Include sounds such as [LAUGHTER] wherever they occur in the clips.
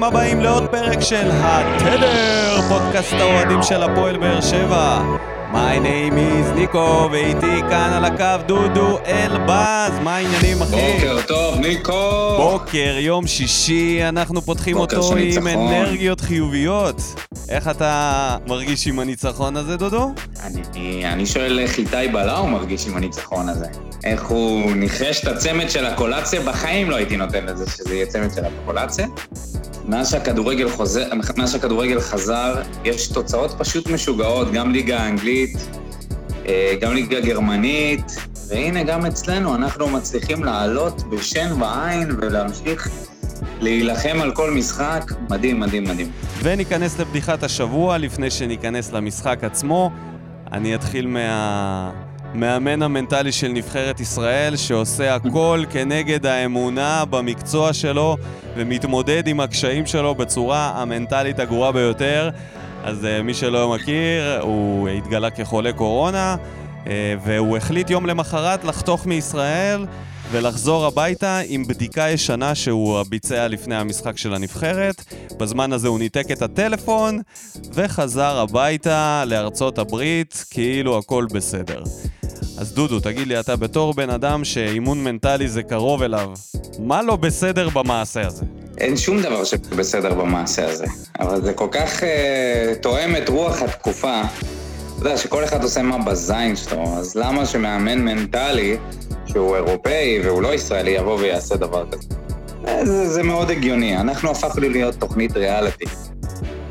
ברוכים הבאים לעוד פרק של התדר, פודקאסט האוהדים של הפועל באר שבע. My name is ניקו, ואיתי כאן על הקו דודו אלבז. מה העניינים, אחי? בוקר טוב, ניקו! בוקר, יום שישי, אנחנו פותחים אותו עם. אנרגיות חיוביות. איך אתה מרגיש עם הניצחון הזה, דודו? אני, אני שואל איך איתי בלאו מרגיש עם הניצחון הזה. איך הוא ניחש את הצמד של הקולציה? בחיים לא הייתי נותן לזה שזה יהיה צמד של הקולציה. מאז שהכדורגל, חוזר, מאז שהכדורגל חזר, יש תוצאות פשוט משוגעות, גם ליגה האנגלית, אה, גם ליגה גרמנית, והנה גם אצלנו אנחנו מצליחים לעלות בשן ועין ולהמשיך להילחם על כל משחק. מדהים, מדהים, מדהים. וניכנס לבדיחת השבוע לפני שניכנס למשחק עצמו. אני אתחיל מהמאמן המנטלי של נבחרת ישראל, שעושה הכל כנגד האמונה במקצוע שלו ומתמודד עם הקשיים שלו בצורה המנטלית הגרועה ביותר. אז uh, מי שלא מכיר, הוא התגלה כחולה קורונה, uh, והוא החליט יום למחרת לחתוך מישראל ולחזור הביתה עם בדיקה ישנה שהוא ביצע לפני המשחק של הנבחרת. בזמן הזה הוא ניתק את הטלפון וחזר הביתה לארצות הברית כאילו הכל בסדר. אז דודו, תגיד לי, אתה בתור בן אדם שאימון מנטלי זה קרוב אליו, מה לא בסדר במעשה הזה? אין שום דבר שבסדר במעשה הזה, אבל זה כל כך אה, תואם את רוח התקופה. אתה יודע שכל אחד עושה מה בזין שלו, אז למה שמאמן מנטלי, שהוא אירופאי והוא לא ישראלי, יבוא ויעשה דבר כזה? אה, זה, זה מאוד הגיוני, אנחנו הפכנו להיות תוכנית ריאליטי.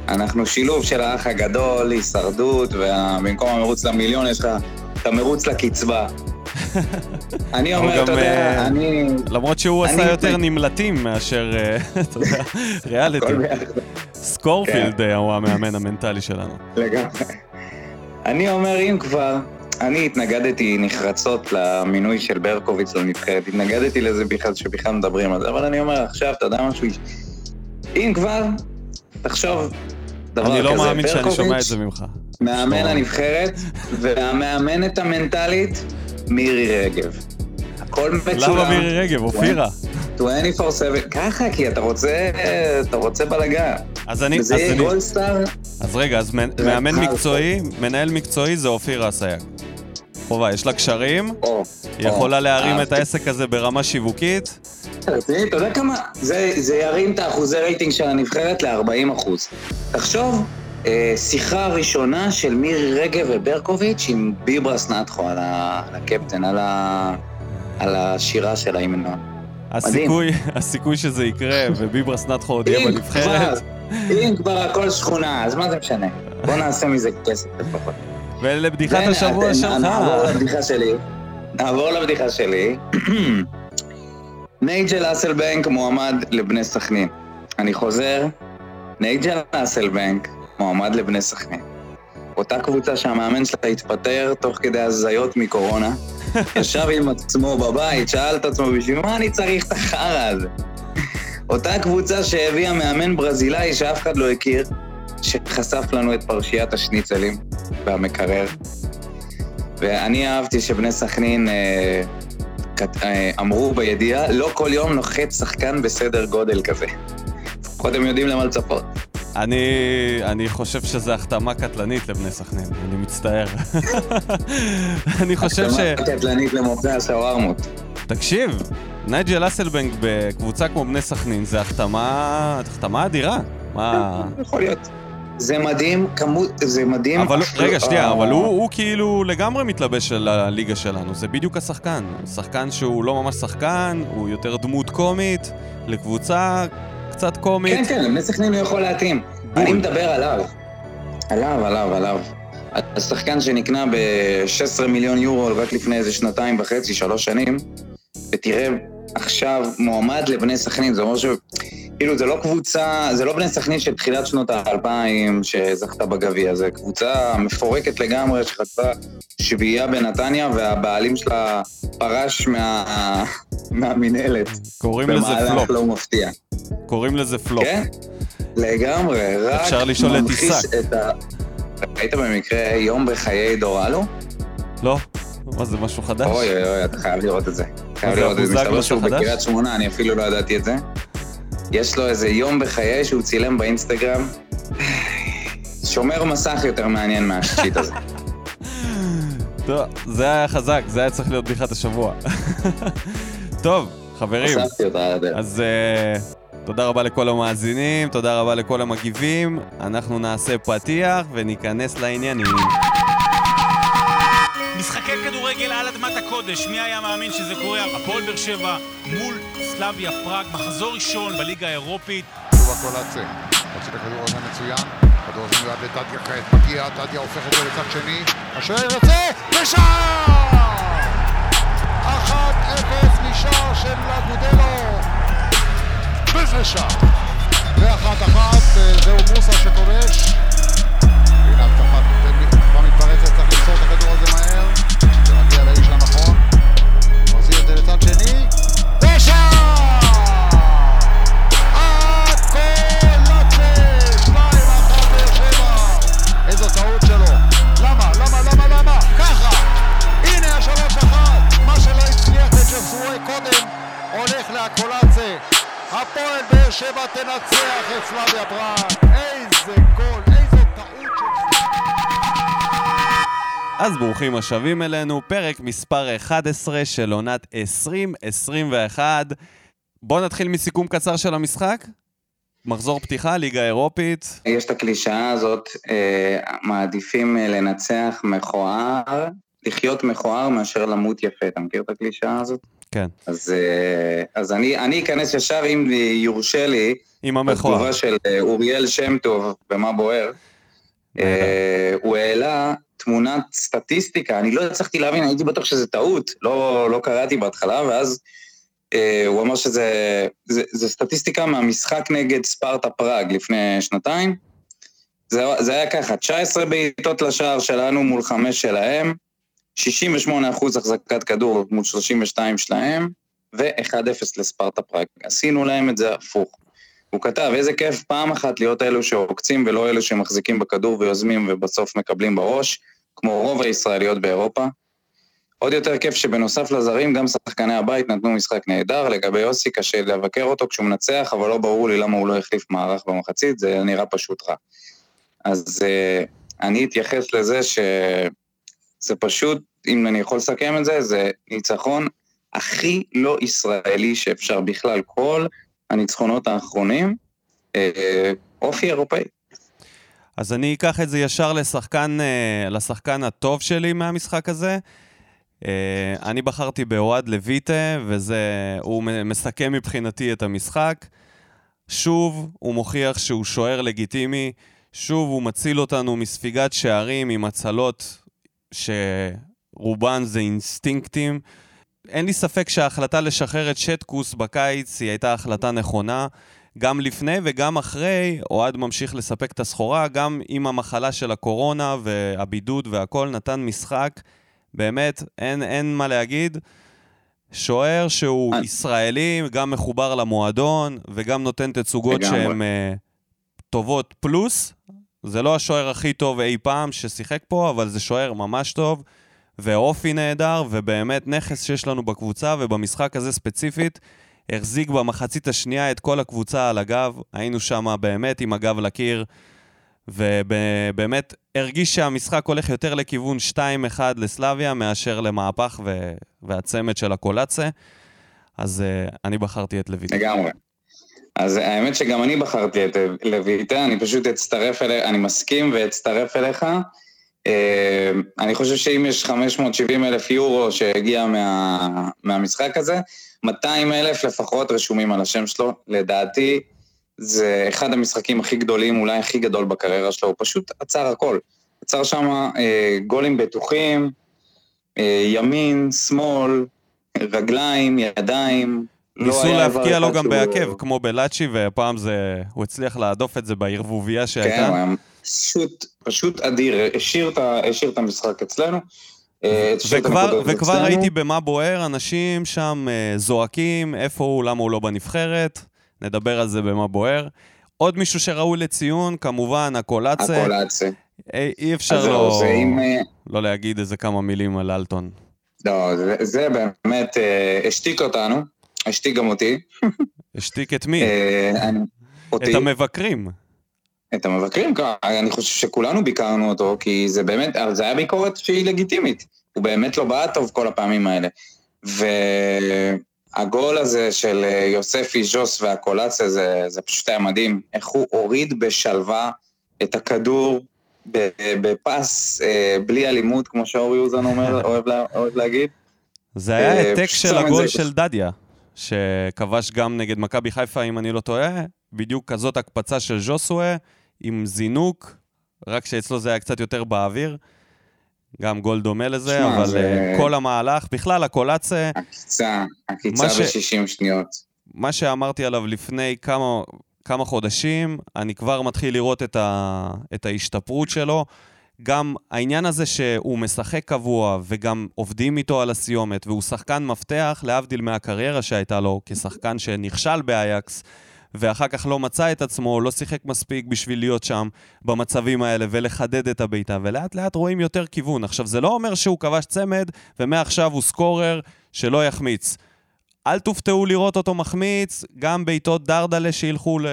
אנחנו שילוב של האח הגדול, הישרדות, ובמקום המרוץ למיליון יש לך את המרוץ לקצבה. אני אומר, אתה יודע, אה, אני... למרות שהוא עשה יותר נמלטים מאשר, אה, [LAUGHS] אתה יודע, ריאליטי. סקורפילד אה, הוא המאמן המנטלי שלנו. לגמרי. אני אומר, אם כבר, אני התנגדתי נחרצות למינוי של ברקוביץ לנבחרת, התנגדתי לזה בכלל, שבכלל מדברים על זה, אבל אני אומר עכשיו, אתה יודע משהו, אם כבר, תחשוב דבר כזה, אני לא מאמין שאני שומע את זה ממך. מאמן. הנבחרת, והמאמנת המנטלית, מירי רגב. הכל מצולם. למה מירי רגב? אופירה. 24/7, ככה, כי אתה רוצה, אתה רוצה בלאגן. אז אני, אז יהיה אני, גולדסטאר, אז רגע, אז מאמן. מקצועי, מנהל מקצועי זה אופירה אסייג. חובה, יש לה קשרים, היא יכולה להרים את. העסק הזה ברמה שיווקית. רציני, אתה יודע כמה? זה, ירים את האחוזי רייטינג של הנבחרת ל-40 אחוז. תחשוב, אה, שיחה ראשונה של מירי רגב וברקוביץ' עם ביברס נטחו על, הקפטן, על, השירה של ההמנון. הסיכוי, [LAUGHS] הסיכוי שזה יקרה, וביברס נטחו עוד יהיה בנבחרת, אם כבר הכל שכונה, אז מה זה משנה? בוא נעשה מזה כסף לפחות. ולבדיחת השבוע שלך. נעבור לבדיחה שלי. נעבור לבדיחה שלי. [CLEARS THROAT] נייג'ל אסלבנק מועמד לבני סכנין. אני חוזר, נייג'ל אסלבנק מועמד לבני סכנין. אותה קבוצה שהמאמן שלה התפטר תוך כדי הזיות מקורונה, [LAUGHS] ישב עם עצמו בבית, שאל את עצמו, בשביל מה אני צריך את החרא הזה? אותה קבוצה שהביאה מאמן ברזילאי שאף אחד לא הכיר, שחשף לנו את פרשיית השניצלים והמקרר. ואני אהבתי שבני סכנין אה, כת- אה, אמרו בידיעה, לא כל יום נוחת שחקן בסדר גודל כזה. לפחות הם יודעים למה לצפות. אני, אני חושב שזו החתמה קטלנית לבני סכנין, אני מצטער. [LAUGHS] אני חושב ש... החתמה קטלנית למופעי השווארמות. תקשיב, נייג'ל אסלבנק בקבוצה כמו בני סכנין זה החתמה, החתמה אדירה. מה... יכול להיות. זה מדהים, כמות, זה מדהים. אבל אפילו- רגע, שנייה, אה, אבל הוא, הוא כאילו לגמרי מתלבש על הליגה שלנו, זה בדיוק השחקן. שחקן שהוא לא ממש שחקן, הוא יותר דמות קומית, לקבוצה קצת קומית. כן, כן, לבני סכנין הוא יכול להתאים. בול. אני מדבר עליו. עליו, עליו, עליו. השחקן שנקנה ב-16 מיליון יורו רק לפני איזה שנתיים וחצי, שלוש שנים, ותראה עכשיו מועמד לבני סכנין, זה אומר ש... כאילו, זה לא קבוצה, זה לא בני סכנין של תחילת שנות האלפיים שזכתה בגביע, זה קבוצה מפורקת לגמרי שחטפה שביעייה בנתניה, והבעלים שלה פרש מה... מהמינהלת. קוראים לזה במהלך פלופ. לא מפתיע. קוראים לזה פלופ. כן, לגמרי, רק אפשר לשאול את עיסק. את ה... ראית במקרה יום בחיי דורלו? לא? מה זה, משהו חדש? אוי אוי אוי, אתה חייב לראות את זה. חייב לראות את זה. מסתבר שהוא? בקריית שמונה, אני אפילו לא ידעתי את זה. יש לו איזה יום בחיי שהוא צילם באינסטגרם. שומר מסך יותר מעניין מהשיט הזה. [LAUGHS] טוב, זה היה חזק, זה היה צריך להיות בדיחת השבוע. [LAUGHS] טוב, חברים. אז uh, תודה רבה לכל המאזינים, תודה רבה לכל המגיבים. אנחנו נעשה פתיח וניכנס לעניינים. כדורגל על אדמת הקודש, מי היה מאמין שזה קורה? הפועל באר שבע מול סלאביה פראג, מחזור ראשון בליגה האירופית. טובה קולאצה, מוציא את הכדור הזה מצוין, כדור הזה מיועד לטדיה כעת, מגיע, טדיה הופך את זה לצד שני, השוער יוצא, ושער! 1-0 משער של אגודלו, וזה שער. ואחת אחת, אה, זהו מוסה שכובש. הנה הבטחה, כבר מתפרצת, צריך למסור את הכדור הזה מהר. הפועל באר שבע תנצח את סלאביה פראג. איזה גול, אז ברוכים השבים אלינו, פרק מספר 11 של עונת 2021. בואו נתחיל מסיכום קצר של המשחק. מחזור פתיחה, ליגה אירופית. יש את הקלישאה הזאת, אה, מעדיפים אה, לנצח מכוער, לחיות מכוער מאשר למות יפה. אתה מכיר את הקלישאה הזאת? כן, אז, אה, אז אני, אני אכנס ישר, אם יורשה לי, עם המכוער. בתגובה של אוריאל שם טוב, במה בוער, אה, הוא העלה תמונת סטטיסטיקה, אני לא הצלחתי להבין, הייתי בטוח שזה טעות, לא, לא קראתי בהתחלה, ואז אה, הוא אמר שזה זה, זה סטטיסטיקה מהמשחק נגד ספרטה פראג לפני שנתיים. זה, זה היה ככה, 19 בעיטות לשער שלנו מול 5 שלהם, 68 אחוז החזקת כדור מול 32 שלהם, ו-1-0 לספרטה פראג. עשינו להם את זה הפוך. הוא כתב, איזה כיף פעם אחת להיות אלו שעוקצים ולא אלו שמחזיקים בכדור ויוזמים ובסוף מקבלים בראש, כמו רוב הישראליות באירופה. עוד יותר כיף שבנוסף לזרים, גם שחקני הבית נתנו משחק נהדר. לגבי יוסי, קשה לבקר אותו כשהוא מנצח, אבל לא ברור לי למה הוא לא החליף מערך במחצית, זה נראה פשוט רע. אז uh, אני אתייחס לזה שזה פשוט, אם אני יכול לסכם את זה, זה ניצחון הכי לא ישראלי שאפשר בכלל. כל הניצחונות האחרונים, אה, אופי אירופאי. אז אני אקח את זה ישר לשחקן, אה, לשחקן הטוב שלי מהמשחק הזה. אה, אני בחרתי באוהד לויטה, והוא מסכם מבחינתי את המשחק. שוב, הוא מוכיח שהוא שוער לגיטימי. שוב, הוא מציל אותנו מספיגת שערים עם הצלות שרובן זה אינסטינקטים. אין לי ספק שההחלטה לשחרר את שטקוס בקיץ היא הייתה החלטה נכונה. גם לפני וגם אחרי, אוהד ממשיך לספק את הסחורה, גם עם המחלה של הקורונה והבידוד והכל, נתן משחק. באמת, אין, אין מה להגיד. שוער שהוא אה. ישראלי, גם מחובר למועדון, וגם נותן תצוגות. שהן uh, טובות פלוס. זה לא השוער הכי טוב אי פעם ששיחק פה, אבל זה שוער ממש טוב, ואופי נהדר, ובאמת נכס שיש לנו בקבוצה, ובמשחק הזה ספציפית, החזיק במחצית השנייה את כל הקבוצה על הגב. היינו שם באמת עם הגב לקיר, ובאמת הרגיש שהמשחק הולך יותר לכיוון 2-1 לסלביה מאשר למהפך ו- והצמד של הקולאצה. אז uh, אני בחרתי את לויטה. לגמרי. אז האמת שגם אני בחרתי את לויטה, אני פשוט אצטרף אליך, אני מסכים ואצטרף אליך. אה, אני חושב שאם יש 570 אלף יורו שהגיע מה, מהמשחק הזה, 200 אלף לפחות רשומים על השם שלו. לדעתי, זה אחד המשחקים הכי גדולים, אולי הכי גדול בקריירה שלו, הוא פשוט עצר הכל. עצר שם אה, גולים בטוחים, אה, ימין, שמאל, רגליים, ידיים. לא ניסו היה להבקיע לו גם שהוא- בעקב, כמו בלאצ'י, והפעם זה... הוא הצליח להדוף את זה בערבוביה כן, שהייתה. הוא היה פשוט, פשוט אדיר, השאיר את השאיר את המשחק אצלנו. אה, וכבר, וכבר. ראיתי במה בוער, אנשים שם אה, זועקים, איפה הוא, למה הוא לא בנבחרת. נדבר על זה במה בוער. עוד מישהו שראוי לציון, כמובן, הקולאצה. הקולאצה. אי, אי אז אפשר לא, זה אם... אה, לא להגיד איזה כמה מילים על אלטון. לא, זה, זה באמת אה, השתיק אותנו, השתיק גם אותי. השתיק את מי? אה, אני- אותי- את המבקרים. את המבקרים, אני חושב שכולנו ביקרנו אותו, כי זה באמת, זה היה ביקורת שהיא לגיטימית. הוא באמת לא בעט טוב כל הפעמים האלה. והגול הזה של אה, יוספי, ז'וס והקולציה, זה, זה פשוט היה מדהים. איך הוא הוריד בשלווה את הכדור ב- בפס, אה, בלי אלימות, כמו שאורי אוזן אומר, [LAUGHS] אוהב, לה, אוהב להגיד. זה היה אה, העתק של הגול זה. של דדיה, שכבש גם נגד מכבי חיפה, אם אני לא טועה. בדיוק כזאת הקפצה של ז'וסווה, עם זינוק, רק שאצלו זה היה קצת יותר באוויר. גם גול דומה לזה, שמע, אבל זה- אה, כל המהלך, בכלל הקולאצה, עקיצה, עקיצה מה ש- ב-60 שניות. מה שאמרתי עליו לפני כמה, כמה חודשים, אני כבר מתחיל לראות את, ה, את ההשתפרות שלו. גם העניין הזה שהוא משחק קבוע וגם עובדים איתו על הסיומת, והוא שחקן מפתח, להבדיל מהקריירה שהייתה לו כשחקן שנכשל באייקס, ואחר כך לא מצא את עצמו, לא שיחק מספיק בשביל להיות שם במצבים האלה ולחדד את הבעיטה, ולאט לאט רואים יותר כיוון. עכשיו, זה לא אומר שהוא כבש צמד, ומעכשיו הוא סקורר שלא יחמיץ. אל תופתעו לראות אותו מחמיץ, גם בעיטות דרדלה שילכו ל...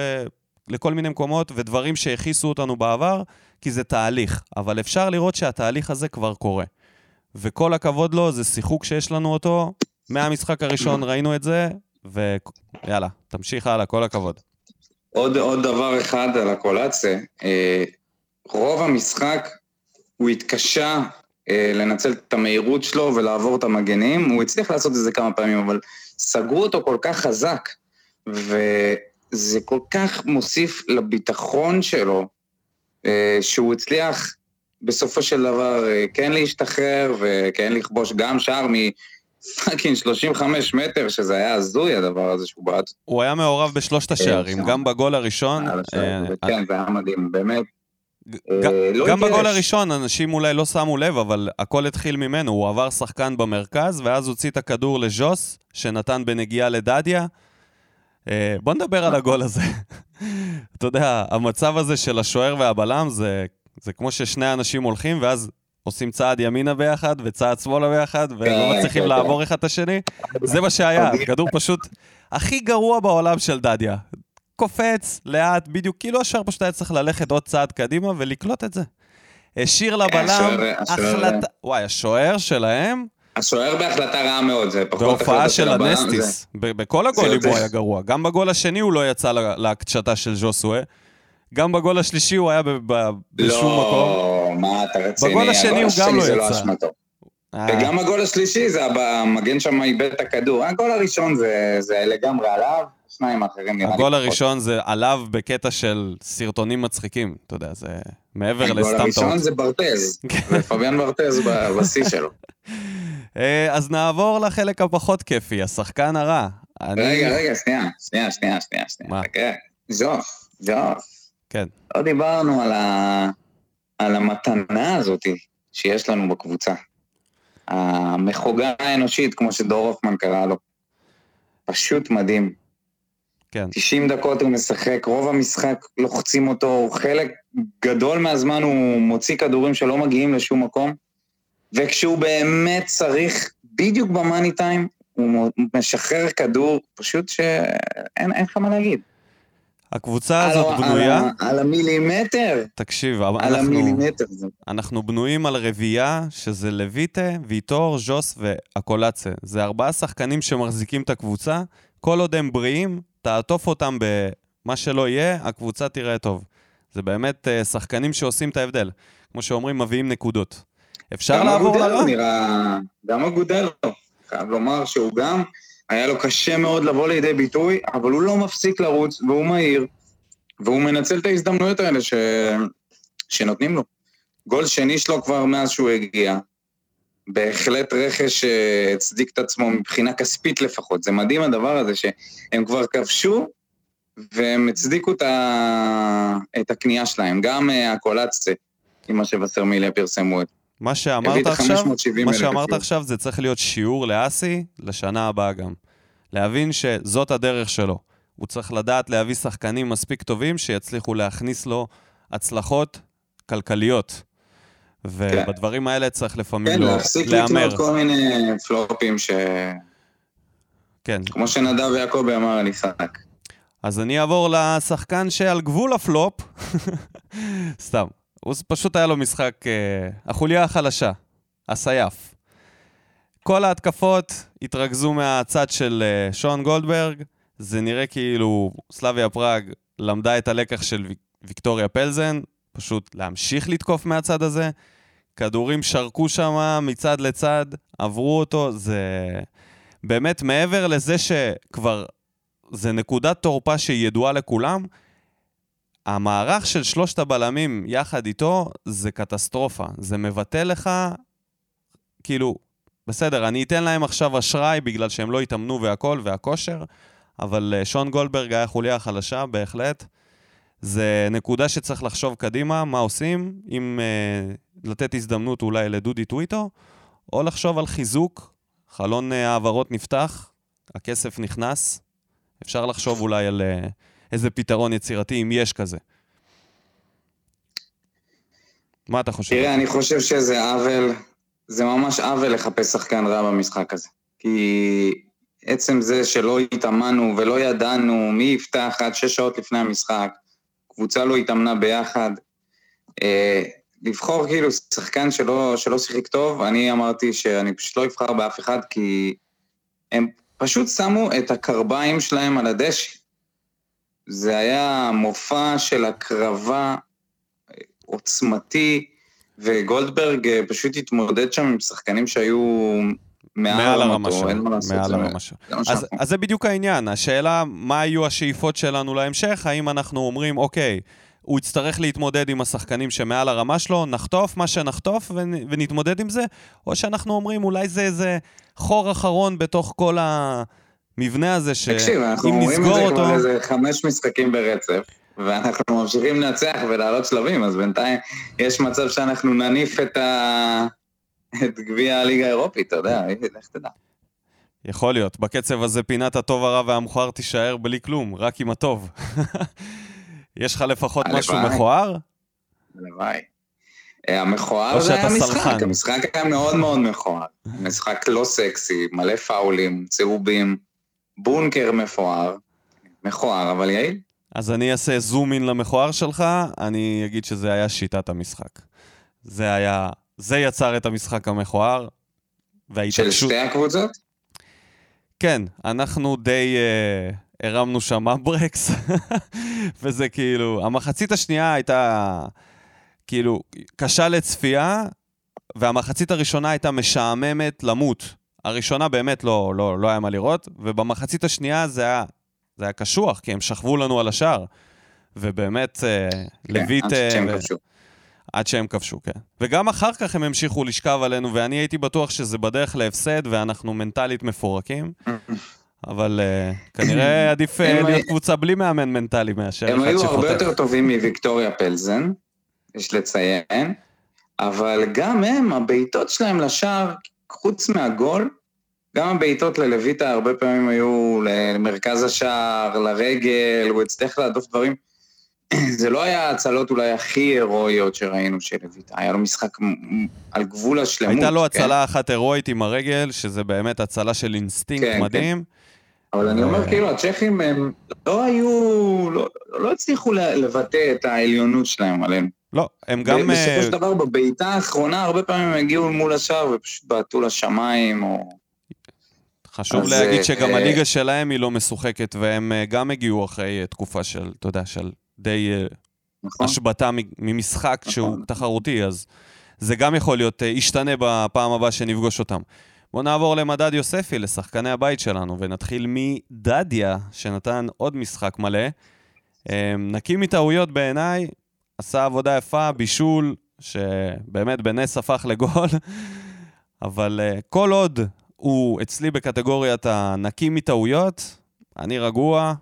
לכל מיני מקומות, ודברים שהכיסו אותנו בעבר, כי זה תהליך. אבל אפשר לראות שהתהליך הזה כבר קורה. וכל הכבוד לו, זה שיחוק שיש לנו אותו. מהמשחק הראשון ראינו את זה, ויאללה, תמשיך הלאה, כל הכבוד. עוד, עוד דבר אחד על הקולאצה, אה, רוב המשחק הוא התקשה אה, לנצל את המהירות שלו ולעבור את המגנים, הוא הצליח לעשות את זה כמה פעמים, אבל סגרו אותו כל כך חזק, וזה כל כך מוסיף לביטחון שלו, אה, שהוא הצליח בסופו של דבר כן להשתחרר וכן לכבוש גם שער מפאקינג 35 מטר, שזה היה הזוי הדבר הזה שהוא בעט הוא היה מעורב בשלושת השערים, שם. גם בגול הראשון, אה, וכן, זה היה מדהים, באמת. אה, לא גם. בגול הראשון, אנשים אולי לא שמו לב, אבל הכל התחיל ממנו. הוא עבר שחקן במרכז, ואז הוציא את הכדור לז'וס, שנתן בנגיעה לדדיה. אה, בוא נדבר על הגול הזה. [LAUGHS] אתה יודע, המצב הזה של השוער והבלם זה, זה כמו ששני אנשים הולכים, ואז עושים צעד ימינה ביחד וצעד שמאלה ביחד, ולא כן, מצליחים כן, לעבור אחד את השני. זה מה שהיה, כדור פשוט הכי גרוע בעולם של דדיה. קופץ, לאט, בדיוק, כאילו השוער פשוט היה צריך ללכת עוד צעד קדימה ולקלוט את זה. השאיר לבלם, החלטה... וואי, השוער שלהם, השוער בהחלטה רעה מאוד, זה פחות בהופעה של הנסטיס. בכל הגולים הוא היה גרוע. גם בגול השני הוא לא יצא לה- להקשתה של ז'וסווה. גם בגול השלישי הוא היה זה- בשום מקום. לא, מה אתה רציני? בגול השני הגול הוא גם לא זה יצא. אשמתו. אה, וגם הגול השלישי, זה המגן שם איבד את הכדור. הגול הראשון זה- זה לגמרי עליו, שניים האחרים נראה לי הגול. הראשון זה עליו בקטע של סרטונים מצחיקים. אתה יודע, זה מעבר הגול לסתם הראשון טעות. זה ברטז, זה פביאן ברטז ב- בשיא [LAUGHS] שלו. אה, אז נעבור לחלק הפחות כיפי, השחקן הרע. רגע, רגע, שנייה, שנייה, שנייה, שנייה, שנייה. מה? ז'וף, ז'וף. כן. לא דיברנו על, ה... על המתנה הזאת שיש לנו בקבוצה. המחוגה האנושית, כמו שדור הופמן קרא לו. פשוט מדהים. כן. 90 דקות הוא משחק, רוב המשחק לוחצים אותו, חלק גדול מהזמן הוא מוציא כדורים שלא מגיעים לשום מקום, וכשהוא באמת צריך, בדיוק במאני טיים, הוא משחרר כדור, פשוט שאין אין לך מה להגיד. הקבוצה על הזאת ה- בנויה, על על המילימטר, תקשיב, על אנחנו, המילימטר. זה- אנחנו בנויים על רביעייה, שזה לויטה, ויטור, ז'וס ואקולצה. זה ארבעה שחקנים שמחזיקים את הקבוצה. כל עוד הם בריאים, תעטוף אותם במה שלא יהיה, הקבוצה תראה טוב. זה באמת אה, שחקנים שעושים את ההבדל. כמו שאומרים, מביאים נקודות. אפשר גם לעבור אגודלו לרע? נראה, גם אגודלו. חייב לומר שהוא גם, היה לו קשה מאוד לבוא לידי ביטוי, אבל הוא לא מפסיק לרוץ, והוא מהיר, והוא מנצל את ההזדמנויות האלה ש... שנותנים לו. גול שני שלו כבר מאז שהוא הגיע. בהחלט רכש שהצדיק את עצמו מבחינה כספית לפחות. זה מדהים הדבר הזה שהם כבר כבשו והם הצדיקו את, ה... את הקנייה שלהם. גם אה, הקולציה, עם מה שווסרמיליה פרסמו את מה שאמרת עכשיו, ה-570 מה שאמרת. עכשיו זה צריך להיות שיעור לאסי לשנה הבאה גם. להבין שזאת הדרך שלו. הוא צריך לדעת להביא שחקנים מספיק טובים שיצליחו להכניס לו הצלחות כלכליות. ובדברים האלה צריך לפעמים כן, לא להפסיק להמר. לקנות כל מיני פלופים ש... כן. כמו שנדב יעקבי אמר על יצחק. אז אני אעבור לשחקן שעל גבול הפלופ. [LAUGHS] סתם. הוא פשוט היה לו משחק, אה, החוליה החלשה, הסייף. כל ההתקפות התרכזו מהצד של אה, שון גולדברג. זה נראה כאילו סלאביה פראג למדה את הלקח של ויק- ויקטוריה פלזן, פשוט להמשיך לתקוף מהצד הזה. כדורים שרקו שם מצד לצד, עברו אותו, זה... באמת, מעבר לזה שכבר זה נקודת תורפה שהיא ידועה לכולם, המערך של שלושת הבלמים יחד איתו זה קטסטרופה. זה מבטא לך, כאילו, בסדר, אני אתן להם עכשיו אשראי בגלל שהם לא התאמנו והכל והכושר, אבל אה, שון גולדברג היה חוליה חלשה, בהחלט. זה נקודה שצריך לחשוב קדימה, מה עושים, אם אה, לתת הזדמנות אולי לדודי טוויטו, או לחשוב על חיזוק, חלון אה, העברות נפתח, הכסף נכנס, אפשר לחשוב אולי על אה, איזה פתרון יצירתי, אם יש כזה. מה אתה חושב? תראה, אני חושב שזה עוול, זה ממש עוול לחפש שחקן רע במשחק הזה. כי עצם זה שלא התאמנו ולא ידענו מי יפתח עד שש שעות לפני המשחק, קבוצה לא התאמנה ביחד, אה, לבחור כאילו שחקן שלא, שלא שיחק טוב, אני אמרתי שאני פשוט לא אבחר באף אחד, כי הם פשוט שמו את הקרביים שלהם על הדשא. זה היה מופע של הקרבה אה, עוצמתי, וגולדברג אה, פשוט התמודד שם עם שחקנים שהיו מעל, הרמה שלו. אין מה לעשות. מעל הרמה שלו. זה מה אז, אז זה בדיוק העניין, השאלה מה יהיו השאיפות שלנו להמשך, האם אנחנו אומרים, אוקיי, הוא יצטרך להתמודד עם השחקנים שמעל הרמה שלו, נחטוף מה שנחטוף ונ, ונתמודד עם זה, או שאנחנו אומרים, אולי זה איזה חור אחרון בתוך כל המבנה הזה, תקשיב, אנחנו אומרים את זה אותו... כבר איזה חמש משחקים ברצף, ואנחנו ממשיכים לנצח ולעלות שלבים, אז בינתיים יש מצב שאנחנו נניף את ה... את גביע הליגה האירופית, אתה יודע, לך תדע. יכול להיות. בקצב הזה פינת הטוב הרע והמכוער תישאר בלי כלום, רק עם הטוב. [LAUGHS] יש לך לפחות משהו הלוואי. מכוער? הלוואי. אה, המכוער זה היה המשחק, סלחן. המשחק היה מאוד מאוד מכוער. משחק לא סקסי, מלא פאולים, צהובים, בונקר מפואר, מכוער, אבל יעיל. אז אני אעשה זום אין למכוער שלך, אני אגיד שזה היה שיטת המשחק. זה היה... זה יצר את המשחק המכוער, של. שתי הקבוצות? כן, אנחנו די אה, הרמנו שם ברקס, [LAUGHS] וזה כאילו... המחצית השנייה הייתה כאילו קשה לצפייה, והמחצית הראשונה הייתה משעממת למות. הראשונה באמת לא, לא, לא היה מה לראות, ובמחצית השנייה זה היה, זה היה קשוח, כי הם שכבו לנו על השער. ובאמת, אה, לויט... כן, עד שהם אה, כבשו. עד שהם כבשו, כן. וגם אחר כך הם המשיכו לשכב עלינו, ואני הייתי בטוח שזה בדרך להפסד, ואנחנו מנטלית מפורקים. אבל uh, כנראה עדיף הם להיות היו- קבוצה בלי מאמן מנטלי מאשר הם אחד היו הרבה שחוטף. יותר טובים מוויקטוריה פלזן, יש לציין, אבל גם הם, הבעיטות שלהם לשער, חוץ מהגול, גם הבעיטות ללויטה הרבה פעמים היו למרכז השער, לרגל, הוא הצליח להדוף דברים. [CLEARS THROAT] זה לא היה ההצלות אולי הכי הירואיות שראינו של לויטה, היה לו משחק על גבול השלמות. הייתה לו כן? הצלה אחת הירואית עם הרגל, שזה באמת הצלה של אינסטינקט כן, מדהים. אבל אני אומר, ו- כאילו, הצ'כים הם לא היו, לא, לא הצליחו לבטא את העליונות שלהם עלינו. לא, הם גם... בסופו אה, של דבר, בבעיטה האחרונה, הרבה פעמים הם הגיעו מול השער ופשוט בעטו לשמיים, או... חשוב אז, להגיד אה, שגם אה, הליגה שלהם היא לא משוחקת, והם אה, גם הגיעו אחרי אה, תקופה של, אתה יודע, של די נכון? השבתה ממשחק שהוא נכון. תחרותי, אז זה גם יכול להיות, ישתנה בפעם הבאה שנפגוש אותם. בואו נעבור למדד יוספי, לשחקני הבית שלנו, ונתחיל מדדיה, שנתן עוד משחק מלא. נקי מטעויות בעיניי, עשה עבודה יפה, בישול, שבאמת בנס הפך לגול, [LAUGHS] אבל כל עוד הוא אצלי בקטגוריית הנקי מטעויות, אני רגוע,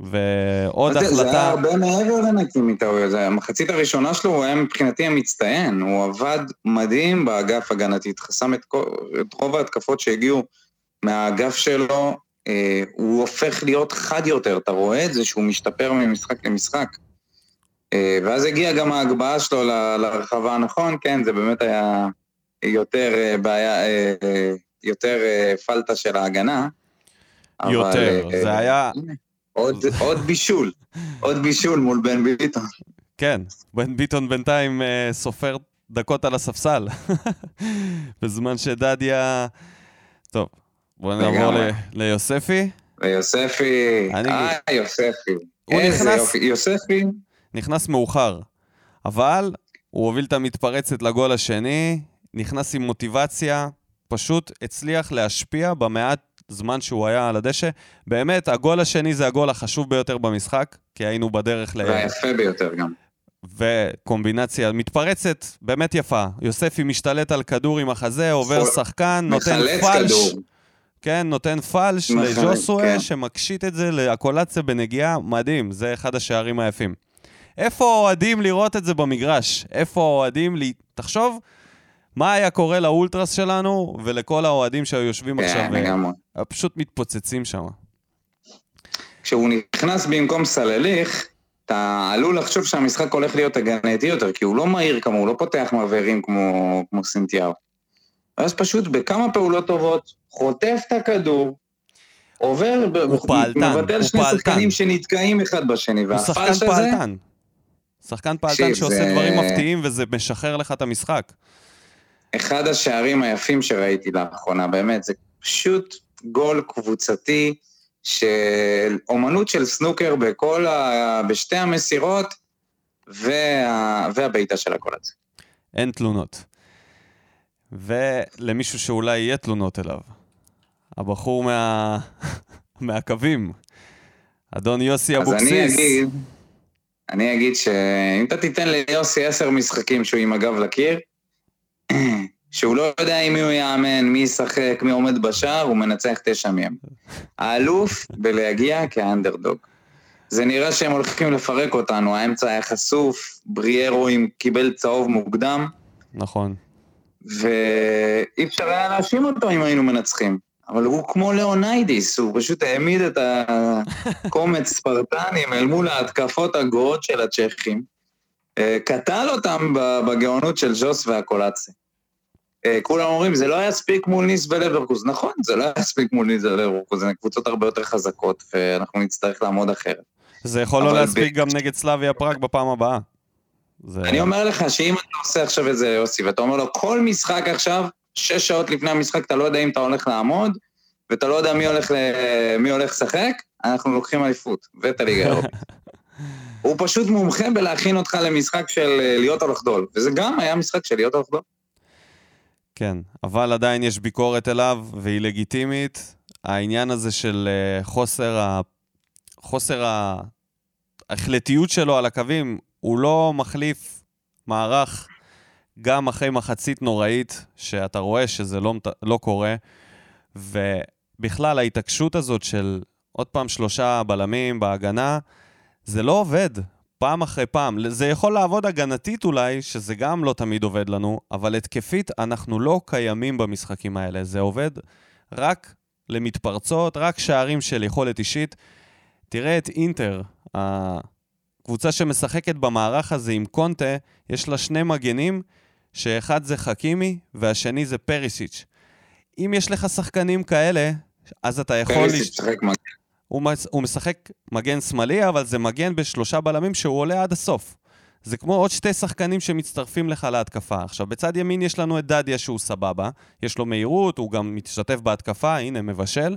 ועוד זה- זה היה החלטה... הרבה מעבר לנקים מטעויות, המחצית הראשונה שלו הוא היה מבחינתי המצטיין, הוא עבד מדהים באגף הגנתית, חסם את, כל, את רוב ההתקפות שהגיעו מהאגף שלו, אה, הוא הופך להיות חד יותר, אתה רואה את זה שהוא משתפר ממשחק למשחק. אה, ואז הגיעה גם ההגבהה שלו לרחבה הנכון, כן, זה באמת היה יותר אה, בעיה, אה, אה, יותר אה, פלטה של ההגנה. אבל, יותר, אה, זה היה- עוד, עוד בישול, עוד בישול מול בן ביטון. כן, בן ביטון בינתיים אה, סופר דקות על הספסל, [LAUGHS] בזמן שדדיה... טוב, בואו נעבור ל- ליוספי. ויוספי, אני- אה, יוספי. הוא איזה נכנס- יופי. יוספי, נכנס מאוחר, אבל הוא הוביל את המתפרצת לגול השני, נכנס עם מוטיבציה, פשוט הצליח להשפיע במעט זמן שהוא היה על הדשא. באמת, הגול השני זה הגול החשוב ביותר במשחק, כי היינו בדרך ל... והיפה ביותר גם. וקומבינציה מתפרצת באמת יפה. יוספי משתלט על כדור עם החזה, עובר יכול- שחקן, נותן פלש. כדור. כן, נותן פלש מחלץ, לג'וסווה, כן. שמקשיט את זה לאקולציה בנגיעה, מדהים, זה אחד השערים היפים. איפה האוהדים לראות את זה במגרש? איפה האוהדים ל... תחשוב, מה היה קורה לאולטרס שלנו ולכל האוהדים שהיו יושבים עכשיו, כן, לגמרי. פשוט מתפוצצים שם. כשהוא נכנס במקום סלליך, אתה עלול לחשוב שהמשחק הולך להיות הגנתי יותר, כי הוא לא מהיר כמו, הוא לא פותח מעברים כמו, כמו סינטיאר. אז פשוט בכמה פעולות טובות, חוטף את הכדור, עובר, ב- הוא פעלתן, מבטל הוא שני פעלתן. שחקנים שנתקעים אחד בשני, הוא שחקן והפלש הזה, פעלתן. שחקן פעלתן תקשיב, שעושה זה- דברים מפתיעים וזה משחרר לך את המשחק. אחד השערים היפים שראיתי לאחרונה, באמת, זה פשוט גול קבוצתי של אומנות של סנוקר בכל ה... בשתי המסירות וה... והבעיטה של הגול הזה. אין תלונות. ולמישהו שאולי יהיה תלונות אליו, הבחור מה... [LAUGHS] מהקווים, אדון יוסי אז אבוקסיס. אני אגיד, אני אגיד שאם אתה תיתן ליוסי עשר משחקים שהוא עם הגב לקיר, שהוא לא יודע עם מי הוא יאמן, מי ישחק, מי עומד בשער, הוא מנצח תשע מהם. האלוף בלהגיע כאנדרדוג. זה נראה שהם הולכים לפרק אותנו, האמצע היה חשוף, בריארו עם קיבל צהוב מוקדם, נכון. ואי אפשר היה להאשים אותו אם היינו מנצחים. אבל הוא כמו לאוניידיס, הוא פשוט העמיד את הקומץ [LAUGHS] ספרטנים אל מול ההתקפות הגרועות של הצ'כים. אה, קטל אותם בגאונות של ז'וס והקולאצי. אה, כולם אומרים, זה לא יספיק מול ניס ולברקוז. נכון, זה לא יספיק מול ניס ולברקוז, הן קבוצות הרבה יותר חזקות, ואנחנו נצטרך לעמוד אחרת. זה יכול לא להספיק ב- גם נגד סלאביה פראג בפעם הבאה. זה... אני אומר לך שאם אתה עושה עכשיו את זה, יוסי, ואתה אומר לו, כל משחק עכשיו, שש שעות לפני המשחק, אתה לא יודע אם אתה הולך לעמוד, ואתה לא יודע. מי הולך לשחק, אנחנו לוקחים אליפות, ואת הליגה האירופית. [LAUGHS] הוא פשוט מומחה בלהכין אותך למשחק של אה, להיות או לחדול, וזה גם היה משחק של להיות או לחדול. כן, אבל עדיין יש ביקורת אליו, והיא לגיטימית. העניין הזה של אה, חוסר ה... חוסר. ההחלטיות שלו על הקווים, הוא לא מחליף מערך גם אחרי מחצית נוראית, שאתה רואה שזה לא, לא קורה, ובכלל ההתעקשות הזאת של עוד פעם שלושה בלמים בהגנה, זה לא עובד. פעם אחרי פעם. זה יכול לעבוד הגנתית אולי, שזה גם לא תמיד עובד לנו, אבל התקפית אנחנו לא קיימים במשחקים האלה. זה עובד רק למתפרצות, רק שערים של יכולת אישית. תראה את אינטר, הקבוצה שמשחקת במערך הזה עם קונטה, יש לה שני מגנים, שאחד זה חכימי והשני זה פריסיץ'. אם יש לך שחקנים כאלה, אז אתה יכול... פריסיץ' שיחק מגן. הוא, מס, הוא משחק מגן שמאלי, אבל זה מגן בשלושה בלמים שהוא עולה עד הסוף. זה כמו עוד שתי שחקנים שמצטרפים לך להתקפה. עכשיו, בצד ימין יש לנו את דדיה שהוא סבבה, יש לו מהירות, הוא גם משתתף בהתקפה, הנה, מבשל,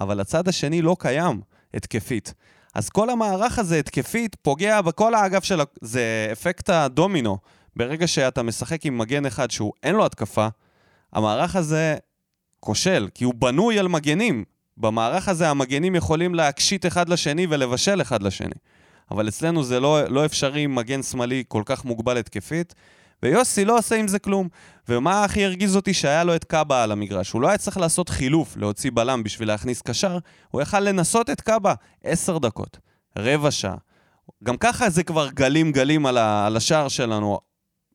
אבל הצד השני לא קיים התקפית. אז כל המערך הזה התקפית פוגע בכל האגף של... ה- זה אפקט הדומינו. ברגע שאתה משחק עם מגן אחד שהוא אין לו התקפה, המערך הזה כושל, כי הוא בנוי על מגנים. במערך הזה המגנים יכולים להקשיט אחד לשני ולבשל אחד לשני. אבל אצלנו זה לא, לא אפשרי עם מגן שמאלי כל כך מוגבל התקפית, ויוסי לא עושה עם זה כלום. ומה הכי הרגיז אותי? שהיה לו את קאבה על המגרש. הוא לא היה צריך לעשות חילוף, להוציא בלם בשביל להכניס קשר, הוא יכל לנסות את קאבה עשר דקות, רבע שעה. גם ככה זה כבר גלים גלים על, ה, על השער שלנו.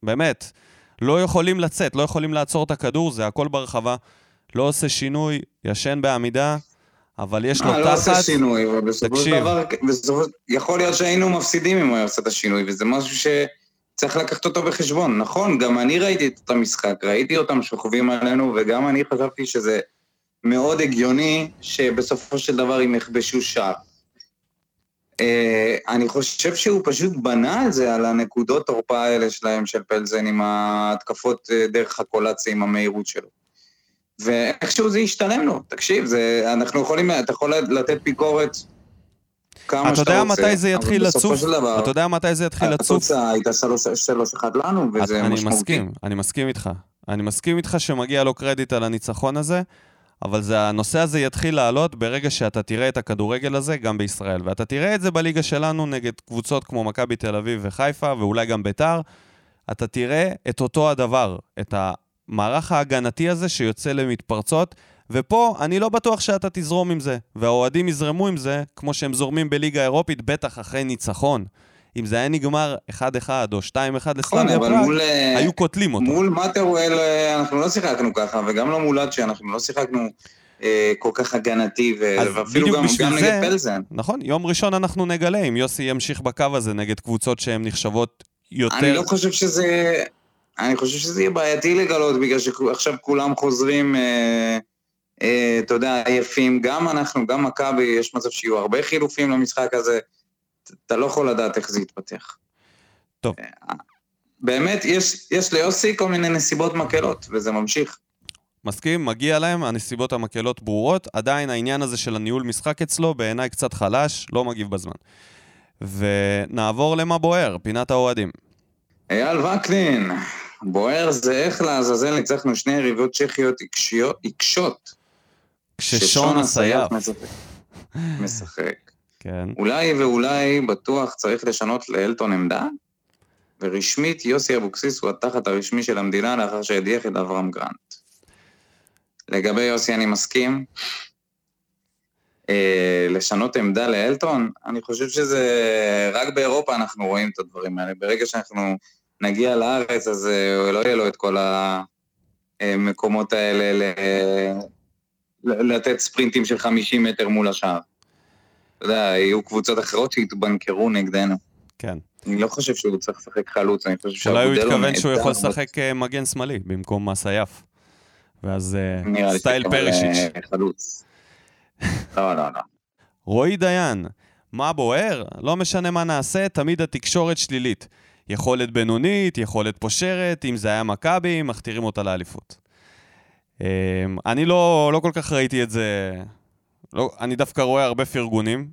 באמת, לא יכולים לצאת, לא יכולים לעצור את הכדור, זה הכל ברחבה. לא עושה שינוי, ישן בעמידה, אבל יש לו אה, לא עושה תחת... שינוי, אבל בסופו של. דבר, בסופו- יכול להיות שהיינו מפסידים אם הוא היה עושה את השינוי, וזה משהו שצריך לקחת אותו בחשבון. נכון, גם אני ראיתי את המשחק, ראיתי אותם שוכבים עלינו, וגם אני חשבתי שזה מאוד הגיוני שבסופו של דבר הם יכבשו שער. אה, אני חושב שהוא פשוט בנה על זה, על הנקודות תורפה האלה שלהם, של פלזן, עם ההתקפות אה, דרך הקולציה, עם המהירות שלו. ואיכשהו זה ישתלם לו. תקשיב, זה, אנחנו יכולים, אתה יכול לתת ביקורת כמה אתה שאתה יודע רוצה, מתי זה יתחיל לצוף? דבר, אתה יודע מתי זה יתחיל לצוף? התוצאה הייתה שלוש- שלוש אחד לנו, וזה אני משמעותי. מסכים, אני מסכים איתך. אני מסכים איתך שמגיע לו קרדיט על הניצחון הזה, אבל זה, הנושא הזה יתחיל לעלות ברגע שאתה תראה את הכדורגל הזה גם בישראל. ואתה תראה את זה בליגה שלנו נגד קבוצות כמו מכבי תל אביב וחיפה, ואולי גם ביתר. אתה תראה את אותו הדבר, את המערך ההגנתי הזה שיוצא למתפרצות, ופה אני לא בטוח שאתה תזרום עם זה, והאוהדים יזרמו עם זה, כמו שהם זורמים בליגה האירופית, בטח אחרי ניצחון. אם זה היה נגמר 1-1 או 2-1 נכון, לסלאביה פראג. אה, היו קוטלים אותו. מול מאטרוול אה, אנחנו לא שיחקנו ככה, וגם לא מול אצ'י אנחנו לא שיחקנו אה, כל כך הגנתי, ו- ואפילו גם, גם זה- נגד פלזן. נכון, יום ראשון אנחנו נגלה אם יוסי ימשיך בקו הזה נגד קבוצות שהן נחשבות יותר... אני לא חושב שזה... אני חושב שזה יהיה בעייתי לגלות, בגלל שעכשיו כולם חוזרים, אה, אה, אתה יודע, עייפים. גם אנחנו, גם מכבי, יש מצב שיהיו הרבה חילופים למשחק הזה. אתה לא יכול לדעת איך זה יתפתח. טוב. אה, באמת, יש, יש ליוסי כל מיני נסיבות מקלות, וזה ממשיך. מסכים, מגיע להם, הנסיבות המקלות ברורות, עדיין העניין הזה של הניהול משחק אצלו בעיניי קצת חלש, לא מגיב בזמן. ונעבור למה בוער, פינת האוהדים. אייל וקנין, בוער זה איך לעזאזל ניצחנו שני יריבות צ'כיות עיקשות. כששון. משחק. משחק. כן. אולי ואולי בטוח צריך לשנות לאלטון עמדה? ורשמית יוסי אבוקסיס הוא התחת הרשמי של המדינה לאחר שהדיח את אברהם גרנט. לגבי יוסי אני מסכים. אה, לשנות עמדה לאלטון, אני חושב שזה... רק באירופה אנחנו רואים את הדברים האלה. ברגע שאנחנו נגיע לארץ, אז אה, לא יהיה לו את כל המקומות האלה ל... לתת ספרינטים של 50 מטר מול השער. אתה יודע, יהיו קבוצות אחרות שיתבנקרו נגדנו. כן. אני לא חושב שהוא צריך לשחק חלוץ, אני חושב אולי הוא שאבודלו התכוון שהוא יכול לשחק אה, מגן שמאלי במקום אסייף. ואז אה, סטייל פרישיץ'. חלוץ. לא, לא, לא. רועי דיין, מה בוער? לא משנה מה נעשה, תמיד התקשורת שלילית. יכולת בינונית, יכולת פושרת, אם זה היה מכבי, מכתירים אותה לאליפות. אמ, אני לא, לא כל כך ראיתי את זה... לא, אני דווקא רואה הרבה פרגונים.